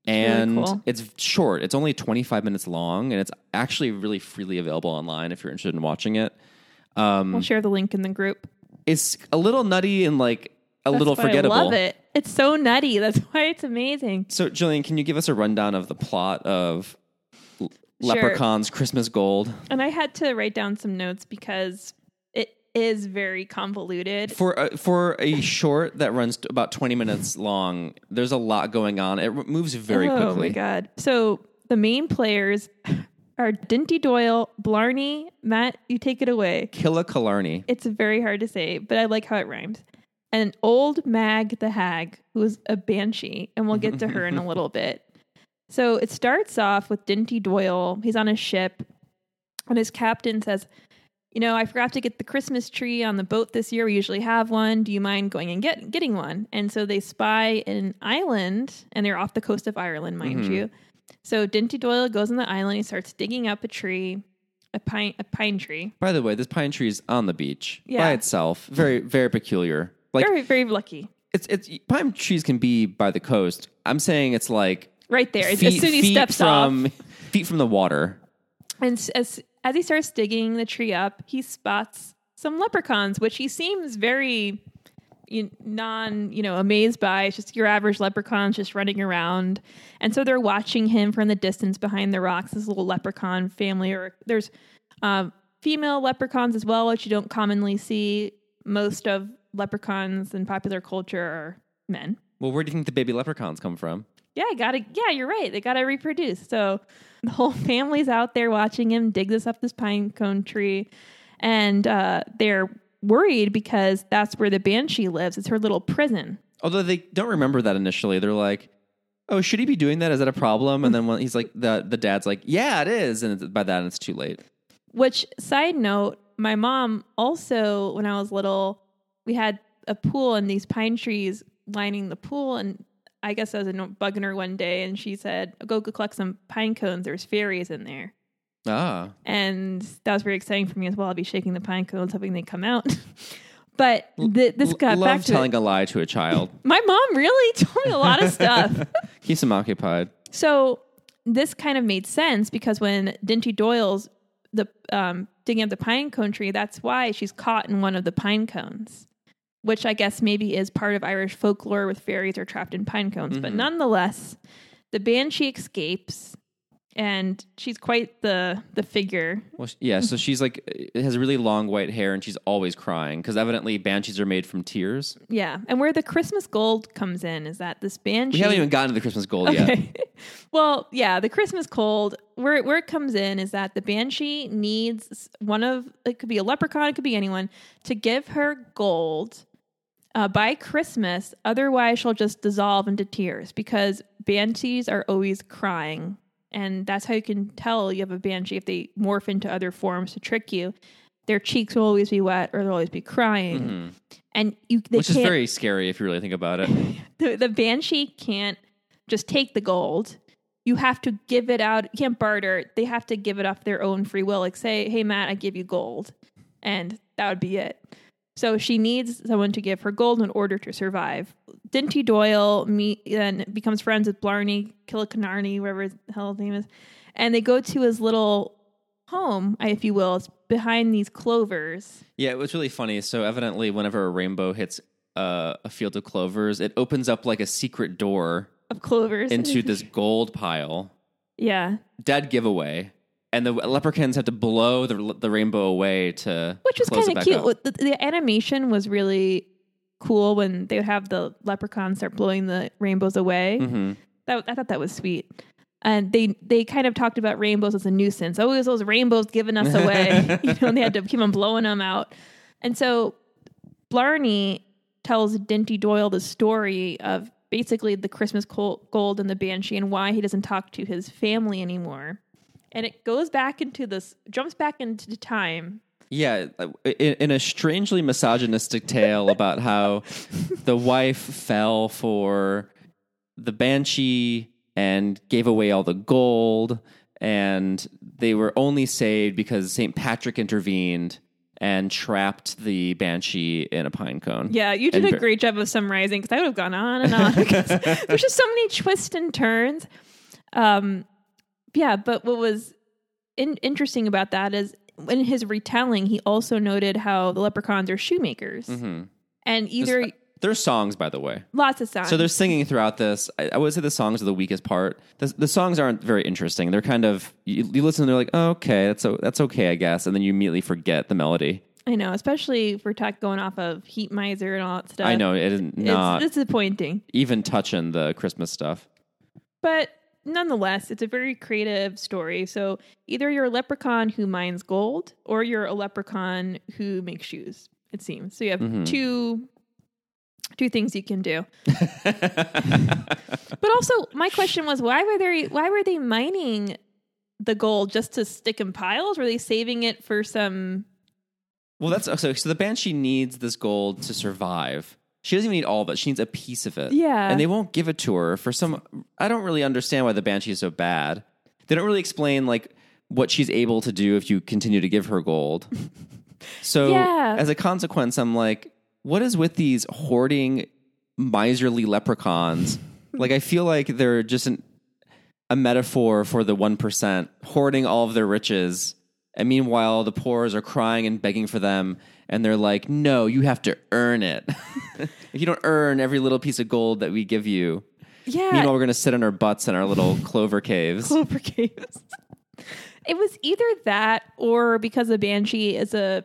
S1: And
S2: cool.
S1: it's short. It's only 25 minutes long, and it's actually really freely available online if you're interested in watching it. Um,
S2: We'll share the link in the group.
S1: it's a little nutty and like a
S2: That's
S1: little forgettable.
S2: I love it. It's so nutty. That's why it's amazing.
S1: So, Jillian, can you give us a rundown of the plot of
S2: Sure.
S1: Leprechaun's Christmas Gold?
S2: And I had to write down some notes because it is very convoluted.
S1: For a, for a short that runs about 20 minutes long, there's a lot going on. It moves very
S2: oh
S1: quickly.
S2: my god! So the main players are Dinty Doyle, Blarney, Matt. You take it away.
S1: Killa Killarney.
S2: It's very hard to say, but I like how it rhymes. And old Mag the Hag, who is a banshee, and we'll get to her in a little bit. So it starts off with Dinty Doyle. He's on a ship, and his captain says, "You know, I forgot to get the Christmas tree on the boat this year. We usually have one. Do you mind going and get getting one?" And so they spy an island, and they're off the coast of Ireland, mind
S1: Mhm.
S2: you. So Dinty Doyle goes on the island. He starts digging up a tree, a pine, a pine tree.
S1: By the way, this pine tree is on the beach by itself. Very, very peculiar. Like
S2: very, very lucky.
S1: it's it's pine trees can be by the coast. I'm saying it's like
S2: Right there. as
S1: feet,
S2: soon as he steps
S1: from
S2: off,
S1: feet from the water.
S2: and as as he starts digging the tree up, he spots some leprechauns, which he seems very you, non, you know, amazed by. It's just your average leprechauns just running around, and so they're watching him from the distance behind the rocks. This little leprechaun family, or there's um, female leprechauns as well, which you don't commonly see. Most of leprechauns in popular culture are men.
S1: Well, where do you think the baby leprechauns come from?
S2: Yeah, I gotta. Yeah, you're right. They gotta reproduce. So the whole family's out there watching him dig this up this pine cone tree, and uh, they're worried because that's where the banshee lives. It's her little prison.
S1: Although they don't remember that initially, they're like, "Oh, should he be doing that? Is that a problem?" And then when he's like, the the dad's like, "Yeah, it is," and by that it's too late.
S2: Which side note, my mom also, when I was little, we had a pool and these pine trees lining the pool, and I guess I was bugging her one day, and she said, "Go, go collect some pine cones. There's fairies in there."
S1: Ah,
S2: and that was very exciting for me as well. I'll be shaking the pine cones, hoping they come out. but th- this got back to
S1: telling
S2: it.
S1: a lie to a child.
S2: my mom. Really told me a lot of stuff.
S1: Keeps him occupied.
S2: so this kind of made sense because when Dinty Doyle's the um, digging up the pine cone tree, that's why she's caught in one of the pine cones, which I guess maybe is part of Irish folklore with fairies are trapped in pine cones. But
S1: Mhm.
S2: nonetheless, the banshee escapes. And she's quite the the figure
S1: Well, yeah. So she's like uh, has really long white hair, and she's always crying because evidently banshees are made from tears.
S2: Yeah, and where the Christmas gold comes in is that this banshee.
S1: We haven't even gotten to the Christmas gold yet.
S2: Okay. well, yeah, the Christmas cold where where it comes in is that the banshee needs one of it could be a leprechaun, it could be anyone to give her gold uh, by Christmas. Otherwise, she'll just dissolve into tears because banshees are always crying, and that's how you can tell you have a banshee if they morph into other forms to trick you. Their cheeks will always be wet, or they'll always be crying,
S1: Mhm.
S2: and you they
S1: Which is very scary if you really think about it.
S2: the, the banshee can't just take the gold. You have to give it out. You can't barter. They have to give it off their own free will. Like say, "Hey Matt, I give you gold," and that would be it. So she needs someone to give her gold in order to survive. Dinty Doyle meet then becomes friends with Blarney Killicanarney, whatever his hell his name is, and they go to his little home, if you will. It's behind these clovers.
S1: Yeah, it was really funny. So evidently, whenever a rainbow hits uh, a field of clovers, it opens up like a secret door
S2: Of clovers
S1: into this gold pile.
S2: yeah,
S1: Dead giveaway, and the leprechauns have to blow the the rainbow away to
S2: which was kind of cute.
S1: up.
S2: The, the animation was really cool when they would have the leprechauns start blowing the rainbows away.
S1: hmm
S2: That I thought that was sweet. And they they kind of talked about rainbows as a nuisance. Oh, it was those rainbows giving us away. you know, and they had to keep on blowing them out. And so Blarney tells Dinty Doyle the story of basically the Christmas gold and the banshee and why he doesn't talk to his family anymore. And it goes back into this, jumps back into time.
S1: Yeah, in, in a strangely misogynistic tale about how the wife fell for the banshee and gave away all the gold, and they were only saved because St. Patrick intervened and trapped the banshee in a pine cone.
S2: Yeah, you did
S1: And
S2: a great job of summarizing because I would have gone on and on. because There's just so many twists and turns. Um, yeah, but what was in- interesting about that is in his retelling, he also noted how the leprechauns are shoemakers,
S1: Mhm.
S2: and either
S1: There's songs, by the way.
S2: lots of songs.
S1: So they're singing throughout this. I, I would say the songs are the weakest part. The, the songs aren't very interesting. They're kind of you, you listen. and They're like, oh, okay, that's o- that's okay, I guess, and then you immediately forget the melody.
S2: I know, especially if we're talk- going off of Heat Miser and all that stuff.
S1: I know it is not
S2: it's disappointing,
S1: even touching the Christmas stuff.
S2: but nonetheless, it's a very creative story. So either you're a leprechaun who mines gold, or you're a leprechaun who makes shoes. It seems so. You have
S1: Mhm.
S2: two two things you can do. But also, my question was, why were they why were they mining the gold just to stick in piles? Were they saving it for some?
S1: Well, that's so. So the banshee needs this gold to survive. She doesn't even need all of it. She needs a piece of it.
S2: Yeah.
S1: and they won't give it to her for some. I don't really understand why the banshee is so bad. They don't really explain like what she's able to do if you continue to give her gold. So
S2: Yeah.
S1: as a consequence, I'm like, what is with these hoarding, miserly leprechauns? like I feel like they're just an, a metaphor for the one percent hoarding all of their riches, and meanwhile the poors are crying and begging for them, and they're like, "No, you have to earn it. if you don't earn every little piece of gold that we give you,
S2: Yeah,
S1: meanwhile we're going to sit on our butts in our little clover caves."
S2: clover caves. it was either that or because a banshee is a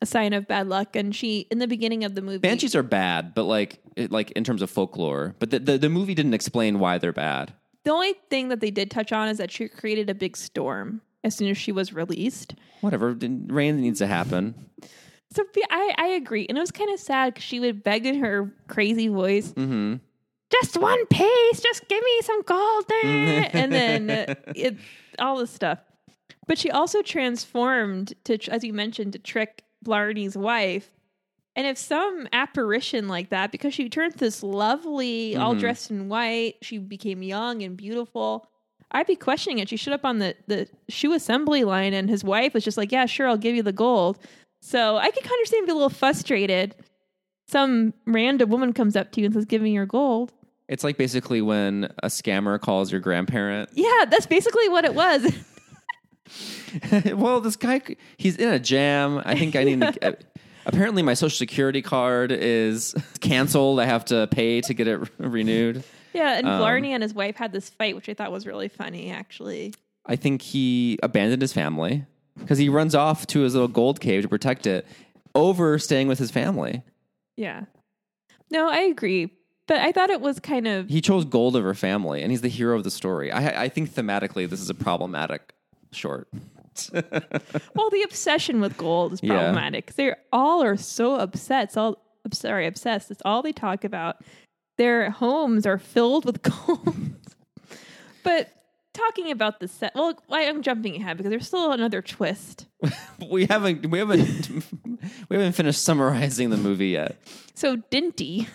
S2: a sign of bad luck, and she in the beginning of the movie,
S1: Banshees are bad, but like it, like in terms of folklore. But the, the the movie didn't explain why they're bad.
S2: the only thing that they did touch on is that she created a big storm as soon as she was released.
S1: Whatever, rain needs to happen.
S2: So I, I agree. And it was kind of sad because she would beg in her crazy voice,
S1: hmm
S2: just one piece, just give me some gold. eh," and then it, all this stuff. But she also transformed to, as you mentioned, to trick Blarney's wife. And if some apparition like that, because she turned this lovely, all
S1: Mhm.
S2: dressed in white, she became young and beautiful. I'd be questioning it. She showed up on the, the shoe assembly line, and his wife was just like, Yeah, sure, I'll give you the gold. So I could kind of understand be a little frustrated. Some random woman comes up to you and says, Give me your gold.
S1: It's like basically when a scammer calls your grandparent.
S2: Yeah, that's basically what it was.
S1: well, this guy, he's in a jam. I think I need to. apparently, my social security card is canceled. I have to pay to get it renewed.
S2: Yeah, and
S1: Um,
S2: Blarney and his wife had this fight, which I thought was really funny, actually.
S1: I think he abandoned his family because he runs off to his little gold cave to protect it over staying with his family.
S2: Yeah. No, I agree. But I thought it was kind of
S1: He chose gold over family, and he's the hero of the story. I, I think thematically, this is a problematic short.
S2: well, the obsession with gold is
S1: Yeah.
S2: problematic. They all are so upset. It's all I'm sorry, obsessed. It's all they talk about. Their homes are filled with gold. but talking about the set, well, I, I'm jumping ahead because there's still another twist.
S1: we haven't we haven't we haven't finished summarizing the movie yet.
S2: So Dinty,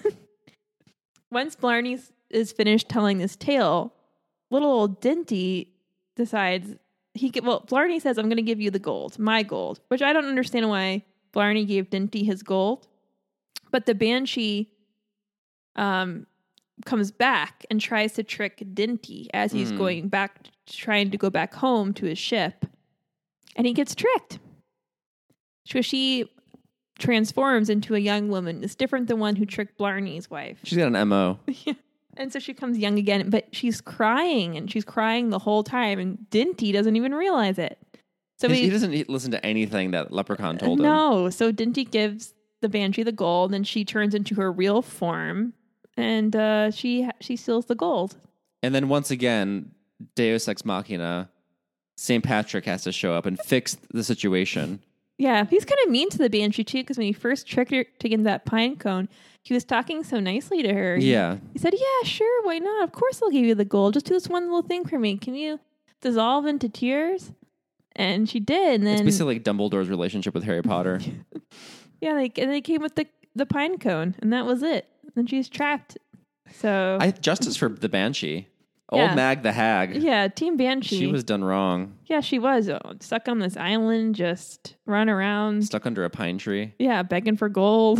S2: once Blarney is finished telling this tale, little old Dinty decides he get well. Blarney says, "I'm going to give you the gold, my gold," which I don't understand why Blarney gave Dinty his gold, but the banshee um comes back and tries to trick Dinty as he's
S1: Hmm.
S2: going back, trying to go back home to his ship, and he gets tricked. So she transforms into a young woman. It's different than one who tricked Blarney's wife.
S1: She's got an mo.
S2: And so she comes young again, but she's crying and she's crying the whole time, and Dinty doesn't even realize it. So
S1: he, he doesn't listen to anything that Leprechaun told him.
S2: no. So Dinty gives the banshee the gold, and she turns into her real form, and uh, she she steals the gold.
S1: And then once again, Deus Ex Machina, St. Patrick has to show up and fix the situation.
S2: Yeah, he's kind of mean to the banshee too, because when he first tricked her to get that pine cone, he was talking so nicely to her. He-
S1: Yeah.
S2: He said, "Yeah, sure, why not? Of course, I'll give you the gold. Just do this one little thing for me. Can you dissolve into tears?" And she did. And
S1: It's basically like Dumbledore's relationship with Harry Potter.
S2: yeah, like and they came with the the pine cone, and that was it. Then she's trapped. So
S1: I justice for the Banshee.
S2: Yeah.
S1: Old Mag the Hag.
S2: yeah, Team Banshee.
S1: She was done wrong.
S2: yeah, she was oh, stuck on this island, just run around.
S1: Stuck under a pine tree.
S2: Yeah, begging for gold,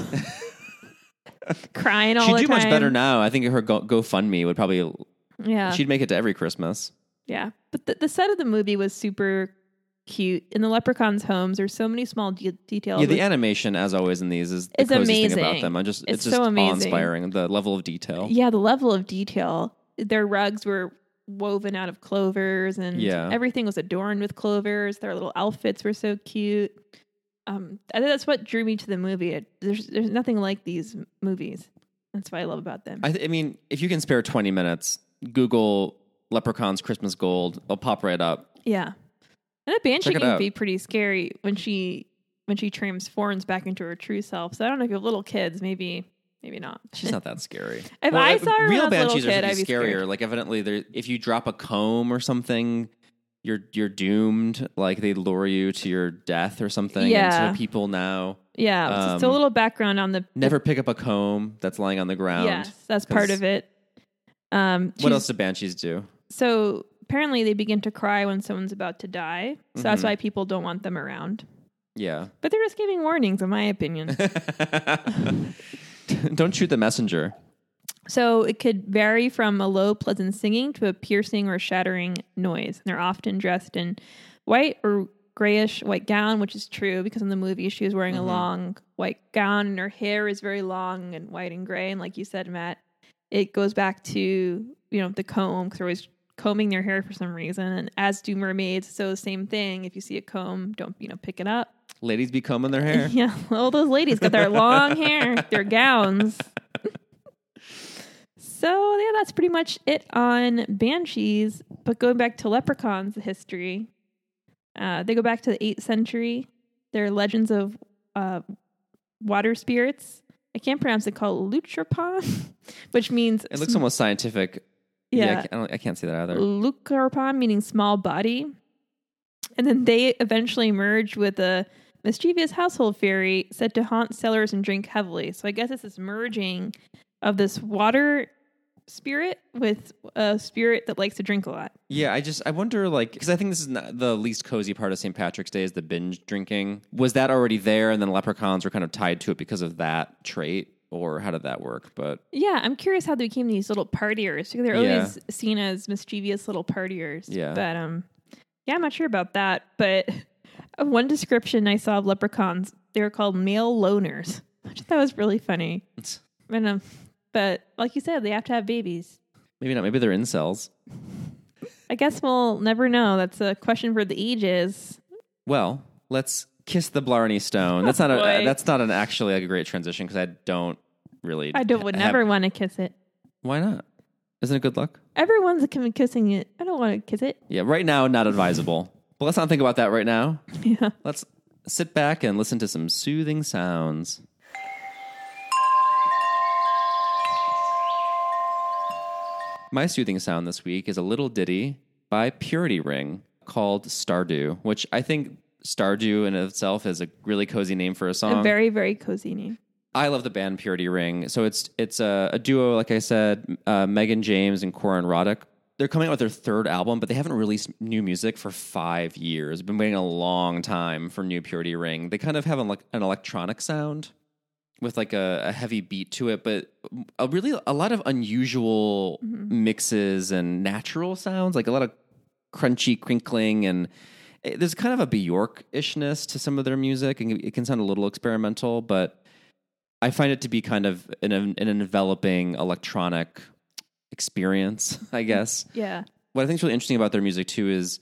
S2: crying all
S1: She'd
S2: the
S1: do
S2: time.
S1: much better now. I think her Go- GoFundMe would probably.
S2: Yeah,
S1: She'd make it to every Christmas.
S2: Yeah, but the, the set of the movie was super cute. In the leprechauns' homes, there's so many small de- details.
S1: Yeah, the animation, as always in these, is the
S2: It's
S1: thing about them. I just
S2: It's
S1: it's, just
S2: so
S1: awe-inspiring. The level of detail.
S2: yeah, the level of detail. Their rugs were woven out of clovers, and
S1: Yeah.
S2: everything was adorned with clovers. Their little outfits were so cute. Um, I think that's what drew me to the movie. It, there's there's nothing like these movies. That's what I love about them.
S1: I, th- I mean, if you can spare 20 minutes, Google Leprechaun's Christmas Gold. It'll pop right up.
S2: yeah, and a banshee can be pretty scary when she when she transforms back into her true self. So I don't know if you have little kids, maybe maybe not.
S1: She's not that scary.
S2: If I
S1: uh,
S2: saw her
S1: real
S2: I
S1: banshees
S2: kid,
S1: are
S2: I'd be
S1: scarier.
S2: scared.
S1: Like evidently, if you drop a comb or something, you're you're doomed. Like they lure you to your death or something. And
S2: Yeah.
S1: so people now
S2: Yeah, just a
S1: Um,
S2: little background on the
S1: never pick up a comb that's lying on the ground.
S2: Yes, that's part of it. Um,
S1: What else do banshees do?
S2: So apparently, they begin to cry when someone's about to die. So that's
S1: Mhm.
S2: why people don't want them around.
S1: Yeah.
S2: But they're just giving warnings, in my opinion.
S1: Don't shoot the messenger.
S2: so it could vary from a low, pleasant singing to a piercing or shattering noise. And they're often dressed in white or grayish white gown, which is true because in the movie she was wearing a
S1: Mhm.
S2: long white gown and her hair is very long and white and gray. And like you said, Matt, it goes back to you know the comb because they're always combing their hair for some reason, and as do mermaids. So same thing. If you see a comb, don't you know pick it up.
S1: Ladies be combing their hair.
S2: Yeah, all those ladies got their long hair, their gowns. So yeah, that's pretty much it on banshees. But going back to leprechauns, the history, uh, they go back to the eighth century. They're legends of uh, water spirits. I can't pronounce it. Called Luchrapan, which means
S1: It looks almost scientific.
S2: Yeah,
S1: I, can't, I, can't say that either.
S2: Lucarpan, meaning small body. And then they eventually merged with a mischievous household fairy said to haunt cellars and drink heavily. So I guess it's this merging of this water spirit with a spirit that likes to drink a lot.
S1: Yeah, I just I wonder like because I think this is not the least cozy part of St. Patrick's Day is the binge drinking. Was that already there, and then leprechauns were kind of tied to it because of that trait, or how did that work? But
S2: Yeah, I'm curious how they became these little partiers they're
S1: Yeah.
S2: always seen as mischievous little partiers.
S1: Yeah.
S2: But um yeah, I'm not sure about that. But one description I saw of leprechauns, they were called male loners. I thought was really funny. And, um, but like you said, they have to have babies.
S1: maybe not. Maybe they're incels.
S2: I guess we'll never know. That's a question for the ages.
S1: Well, let's kiss the Blarney Stone. That's not a
S2: Boy.
S1: that's not an actually a great transition because I don't really.
S2: I don't would never want to kiss it.
S1: Why not? Isn't it good luck?
S2: Everyone's ki- kissing it. I don't want to kiss it.
S1: Yeah, right now not advisable. But let's not think about that right now.
S2: Yeah.
S1: Let's sit back and listen to some soothing sounds. My soothing sound this week is a little ditty by Purity Ring called Stardew, which I think Stardew in itself is a really cozy name for a song.
S2: A very, very cozy name.
S1: I love the band Purity Ring. So it's it's a, a duo, like I said, uh, Megan James and Corin Roddick. They're coming out with their third album, but they haven't released new music for five years. Been waiting a long time for new Purity Ring. They kind of have an, like an electronic sound with like a, a heavy beat to it, but a really a lot of unusual mixes and natural sounds, like a lot of crunchy crinkling and eh, there's kind of a Bjork ishness to some of their music, and it can sound a little experimental, but I find it to be kind of an, an enveloping electronic experience, I guess.
S2: Yeah.
S1: What I think is really interesting about their music too is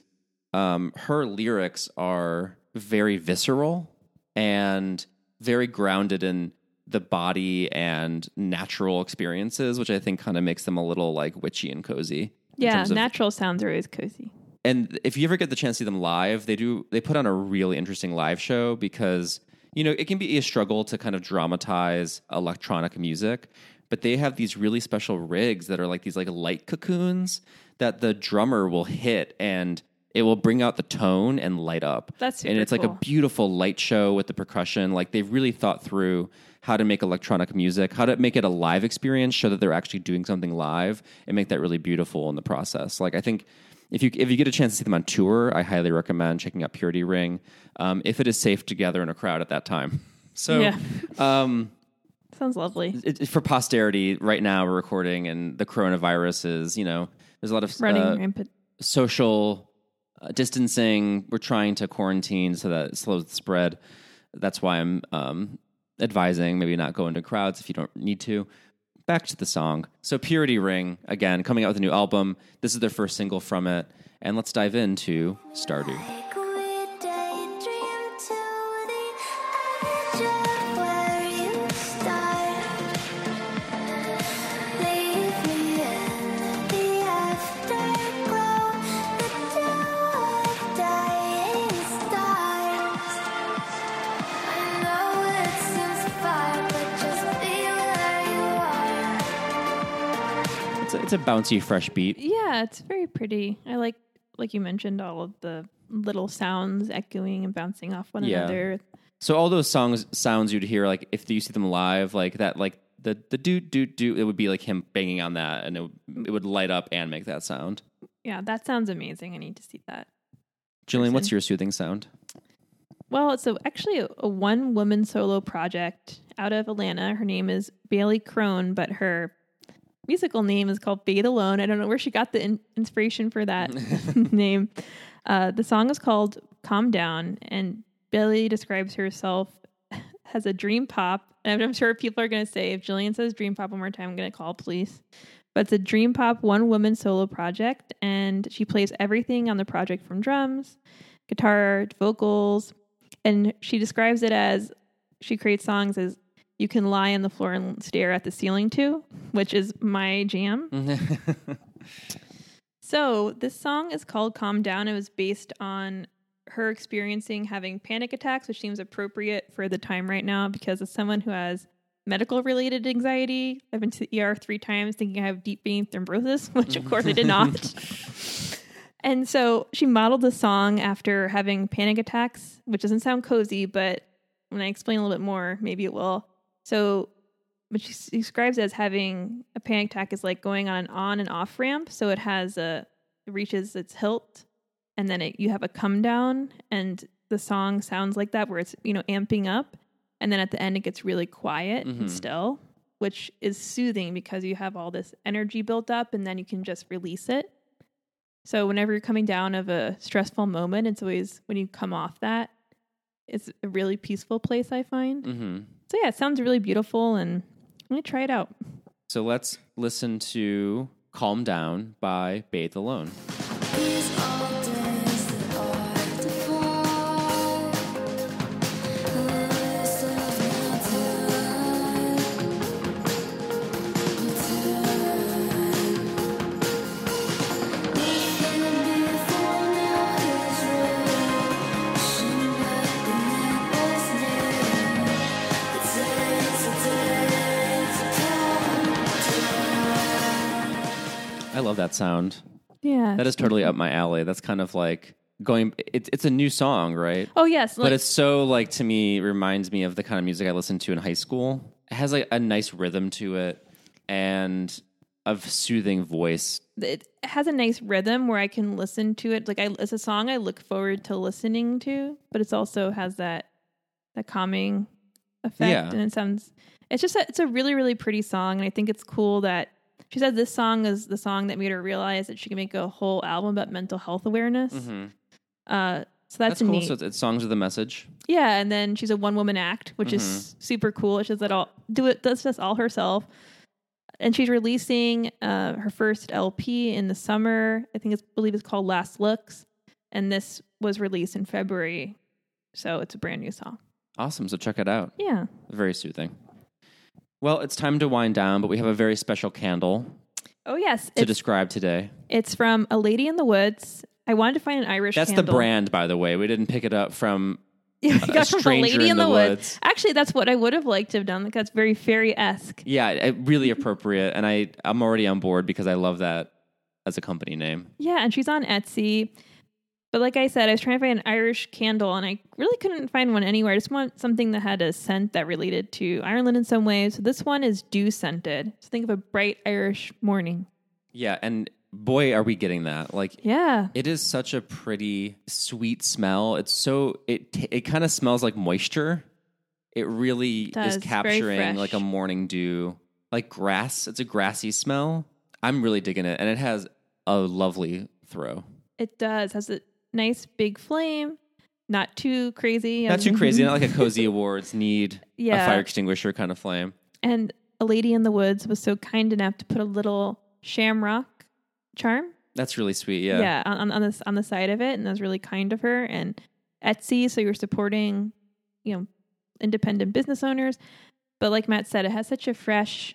S1: um, her lyrics are very visceral and very grounded in the body and natural experiences, which I think kind of makes them a little like witchy and cozy.
S2: Yeah,
S1: terms of-
S2: natural sounds are always cozy.
S1: And if you ever get the chance to see them live, they do they put on a really interesting live show because you know it can be a struggle to kind of dramatize electronic music, but they have these really special rigs that are like these like light cocoons that the drummer will hit and it will bring out the tone and light up.
S2: That's
S1: and it's like a beautiful light show with the percussion. Like they've really thought through how to make electronic music, how to make it a live experience, show that they're actually doing something live, and make that really beautiful in the process. Like I think if you if you get a chance to see them on tour, I highly recommend checking out Purity Ring um, if it is safe to gather in a crowd at that time. So.
S2: Yeah.
S1: Um,
S2: Sounds lovely.
S1: it, it- for posterity, right now we're recording, and the coronavirus is, you know, there's a lot of
S2: Running
S1: uh,
S2: rampant.
S1: social uh, distancing. We're trying to quarantine so that it slows the spread. That's why I'm um, advising maybe not go into crowds if you don't need to. Back to the song. So, Purity Ring, again, coming out with a new album. This is their first single from it. And let's dive into Stardew. It's a, bouncy, fresh beat.
S2: Yeah, it's very pretty. I like, like you mentioned, all of the little sounds echoing and bouncing off one
S1: Yeah.
S2: another.
S1: So all those songs sounds you'd hear like if you see them live, like that, like the the do do do, it would be like him banging on that, and it would, it would light up and make that sound.
S2: Yeah, that sounds amazing. I need to see that.
S1: Jillian, what's your soothing sound?
S2: Well, it's a, actually a, a one woman solo project out of Atlanta. Her name is Bailey Crone, but her musical name is called Bathe Alone. I don't know where she got the in- inspiration for that name. Uh, the song is called Calm Down, and Bailey describes herself as a dream pop. And I'm sure people are going to say, if Jillian says dream pop one more time, I'm going to call police. But it's a dream pop one woman solo project, and she plays everything on the project from drums, guitar, vocals, and she describes it as she creates songs as you can lie on the floor and stare at the ceiling too, which is my jam. So this song is called Calm Down. It was based on her experiencing having panic attacks, which seems appropriate for the time right now because as someone who has medical related anxiety, I've been to the ER three times thinking I have deep vein thrombosis, which of course I did not. and so she modeled the song after having panic attacks, which doesn't sound cozy, but when I explain a little bit more, maybe it will. So what she describes as having a panic attack is like going on an on and off ramp. So it has a it reaches its hilt, and then it, you have a come down, and the song sounds like that, where it's you know amping up, and then at the end it gets really quiet
S1: Mhm.
S2: and still, which is soothing because you have all this energy built up, and then you can just release it. So whenever you're coming down of a stressful moment, it's always when you come off that, it's a really peaceful place. I find.
S1: hmm
S2: So yeah, it sounds really beautiful, and let me try it out.
S1: So let's listen to "Calm Down" by Bathe Alone. Love that sound.
S2: Yeah,
S1: That is totally up my alley. That's kind of like going. It's it's a new song, right?
S2: Oh yes,
S1: but it's so like to me reminds me of the kind of music I listened to in high school. It has like a nice rhythm to it and a soothing voice.
S2: it has a nice rhythm where I can listen to it. Like I, it's a song I look forward to listening to, but it also has that that calming effect,
S1: Yeah.
S2: and it sounds. It's just a, it's a really really pretty song, and I think it's cool that she said this song is the song that made her realize that she can make a whole album about mental health awareness.
S1: Mhm.
S2: Uh, so that's,
S1: That's cool.
S2: neat.
S1: So it's, it's songs with a message.
S2: Yeah, and then she's a one woman act, which is
S1: Mm-hmm.
S2: super cool. She does that all do it does this all herself. And she's releasing uh, her first LP in the summer. I think it's believe it's called Last Looks. And this was released in February. So it's a brand new song.
S1: Awesome. So check it out.
S2: Yeah.
S1: Very soothing. Well, it's time to wind down, but we have a very special candle
S2: Oh yes,
S1: to
S2: it's,
S1: describe today.
S2: it's from A Lady in the Woods. I wanted to find an Irish.
S1: That's the brand, by the way. We didn't pick it up from.
S2: Yeah, I got from A Lady
S1: in
S2: in
S1: the
S2: the, Woods.
S1: woods.
S2: Actually, that's what I would have liked to have done. That's very fairy esque.
S1: Yeah, really appropriate, and I I'm already on board because I love that as a company name.
S2: Yeah, and she's on Etsy. But like I said, I was trying to find an Irish candle, and I really couldn't find one anywhere. I just want something that had a scent that related to Ireland in some way. So this one is dew scented. So think of a bright Irish morning.
S1: Yeah, and boy, are we getting that! Like
S2: Yeah,
S1: It is such a pretty, sweet smell. It's so it t- it kind of smells like moisture. It really
S2: Does.
S1: is capturing like a morning dew, like grass. It's a grassy smell. I'm really digging it, and it has a lovely throw.
S2: it does. Has a nice big flame. Not too crazy.
S1: Not too crazy, not like a cozy awards need
S2: Yeah.
S1: a fire extinguisher kind of flame.
S2: And a lady in the woods was so kind enough to put a little shamrock charm
S1: That's really sweet. Yeah,
S2: yeah, on, on the on the side of it, and that was really kind of her. And Etsy, so you're supporting, you know, independent business owners. But like Matt said, it has such a fresh,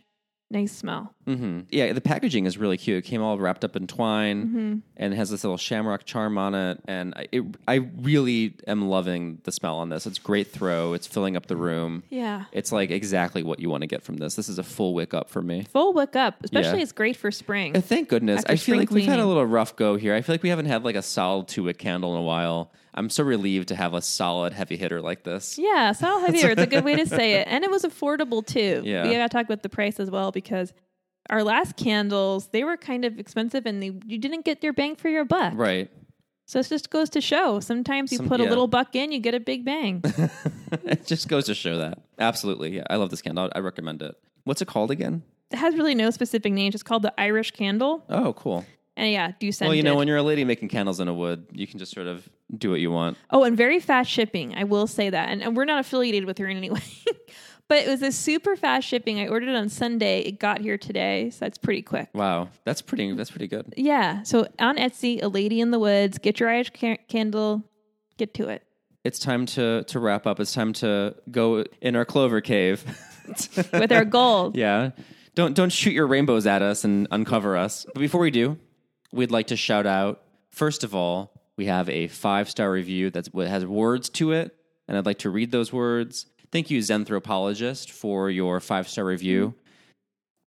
S2: nice smell.
S1: hmm yeah. The packaging is really cute. It came all wrapped up in twine.
S2: hmm
S1: and it has this little shamrock charm on it. And I, it, I really am loving the smell on this. It's great throw. It's filling up the room.
S2: Yeah,
S1: It's like exactly what you want to get from this. This is a full wick up for me.
S2: full wick up. Especially,
S1: Yeah.
S2: it's great for spring.
S1: Uh, Thank goodness.
S2: After
S1: I feel like we've had a little rough go here. I feel like we haven't had like a solid two wick candle in a while. I'm so relieved to have a solid heavy hitter like this.
S2: Yeah, so heavier. It's a good way to say it, and it was affordable too.
S1: Yeah.
S2: we got to talk about the price as well because our last candles they were kind of expensive, and they you didn't get your bang for your buck.
S1: Right.
S2: So it just goes to show. Sometimes you
S1: Some-
S2: put a little buck in, you get a big bang.
S1: it just goes to show that. Absolutely. Yeah. I love this candle. I recommend it. What's it called again?
S2: it has really no specific name. It's called the Irish candle,
S1: Oh, cool.
S2: And yeah, do send
S1: Well, you know, when you're a lady making candles in a wood, you can just sort of do what you want.
S2: Oh, and very fast shipping. I will say that. And, and we're not affiliated with her in any way. but it was a super fast shipping. I ordered it on Sunday. It got here today. So that's pretty quick.
S1: Wow, that's pretty. That's pretty good.
S2: Yeah. So on Etsy, A Lady in the Woods, get your Irish ca- candle, get to it.
S1: It's time to to wrap up. It's time to go in our clover cave.
S2: With our gold.
S1: yeah, don't don't shoot your rainbows at us and uncover us. But before we do, we'd like to shout out. First of all, we have a five star review that has words to it, and I'd like to read those words. Thank you, Zenthropologist, for your five star review.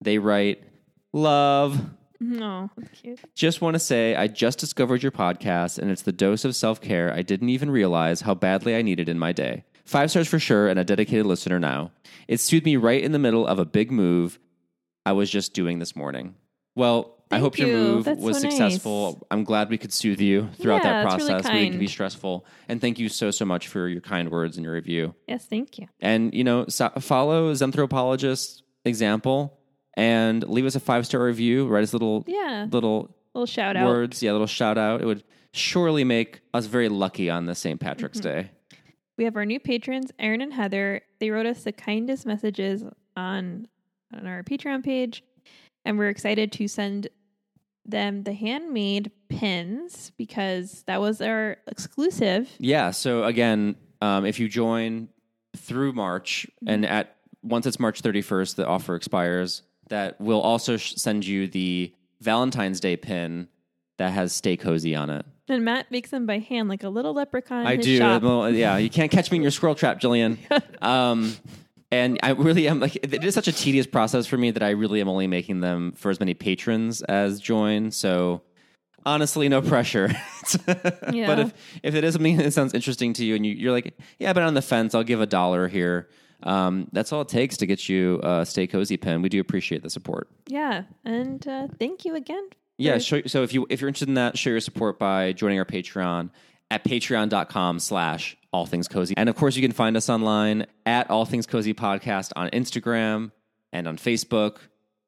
S1: They write, "Love."
S2: No, cute.
S1: Just want to say, I just discovered your podcast, and it's the dose of self care I didn't even realize how badly I needed in my day. Five stars for sure, and a dedicated listener now. It soothed me right in the middle of a big move I was just doing this morning. Well, I hope your move
S2: That's
S1: was
S2: so nice.
S1: successful. I'm glad we could soothe you throughout
S2: Yeah,
S1: that
S2: that's really
S1: process. we can be stressful. And thank you so, so much for your kind words and your review.
S2: Yes, thank you.
S1: And, you know, so- follow Zenthropologist's example and leave us a five star review. Write us a little,
S2: Yeah.
S1: little
S2: little shout out.
S1: words, yeah, a little shout out. It would surely make us very lucky on the St. Patrick's
S2: Mm-hmm.
S1: Day.
S2: We have our new patrons, Aaron and Heather. They wrote us the kindest messages on on our Patreon page, and we're excited to send them the handmade pins because that was our exclusive.
S1: Yeah. So again, um, if you join through March,
S2: Mm-hmm.
S1: and at once it's March 31st, the offer expires. That will also sh- send you the Valentine's Day pin that has "Stay Cozy" on it.
S2: And Matt makes them by hand, like a little leprechaun. In
S1: I do. Well, yeah, you can't catch me in your squirrel trap, Jillian. um, and I really am like it is such a tedious process for me that I really am only making them for as many patrons as join. So honestly, no pressure.
S2: Yeah.
S1: But if if it is something that sounds interesting to you and you, you're like, yeah, I've been on the fence, I'll give a dollar here. Um, that's all it takes to get you a Stay Cozy pin. We do appreciate the support.
S2: Yeah, and uh, thank you again.
S1: Yeah. Show, so if you if you're interested in that, show your support by joining our Patreon at patreon.com slash all things cozy. And of course you can find us online at all things cozy podcast on Instagram and on Facebook.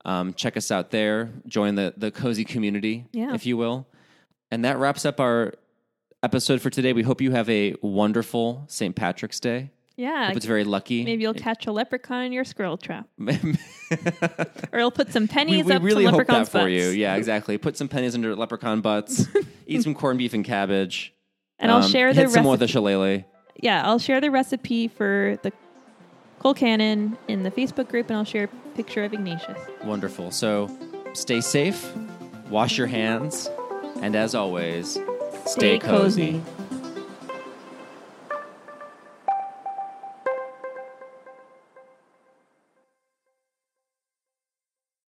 S1: Um, check us out there. Join the the cozy community,
S2: Yeah.
S1: if you will. And that wraps up our episode for today. We hope you have a wonderful St. Patrick's Day.
S2: yeah.
S1: Hope it's very lucky.
S2: Maybe you'll catch a leprechaun in your squirrel trap, or you'll put some pennies
S1: we
S2: up
S1: really
S2: some
S1: hope
S2: leprechauns'
S1: that for you. Yeah, exactly. Put some pennies under leprechaun butts. eat some corned beef and cabbage.
S2: And I'll
S1: Um,
S2: share the
S1: hit some more with the
S2: recipe.
S1: shillelagh.
S2: yeah, I'll share the recipe for the colcannon in the Facebook group, and I'll share a picture of Ignatius.
S1: Wonderful. So stay safe, wash your hands, and as always, stay,
S2: Stay cozy.
S1: cozy.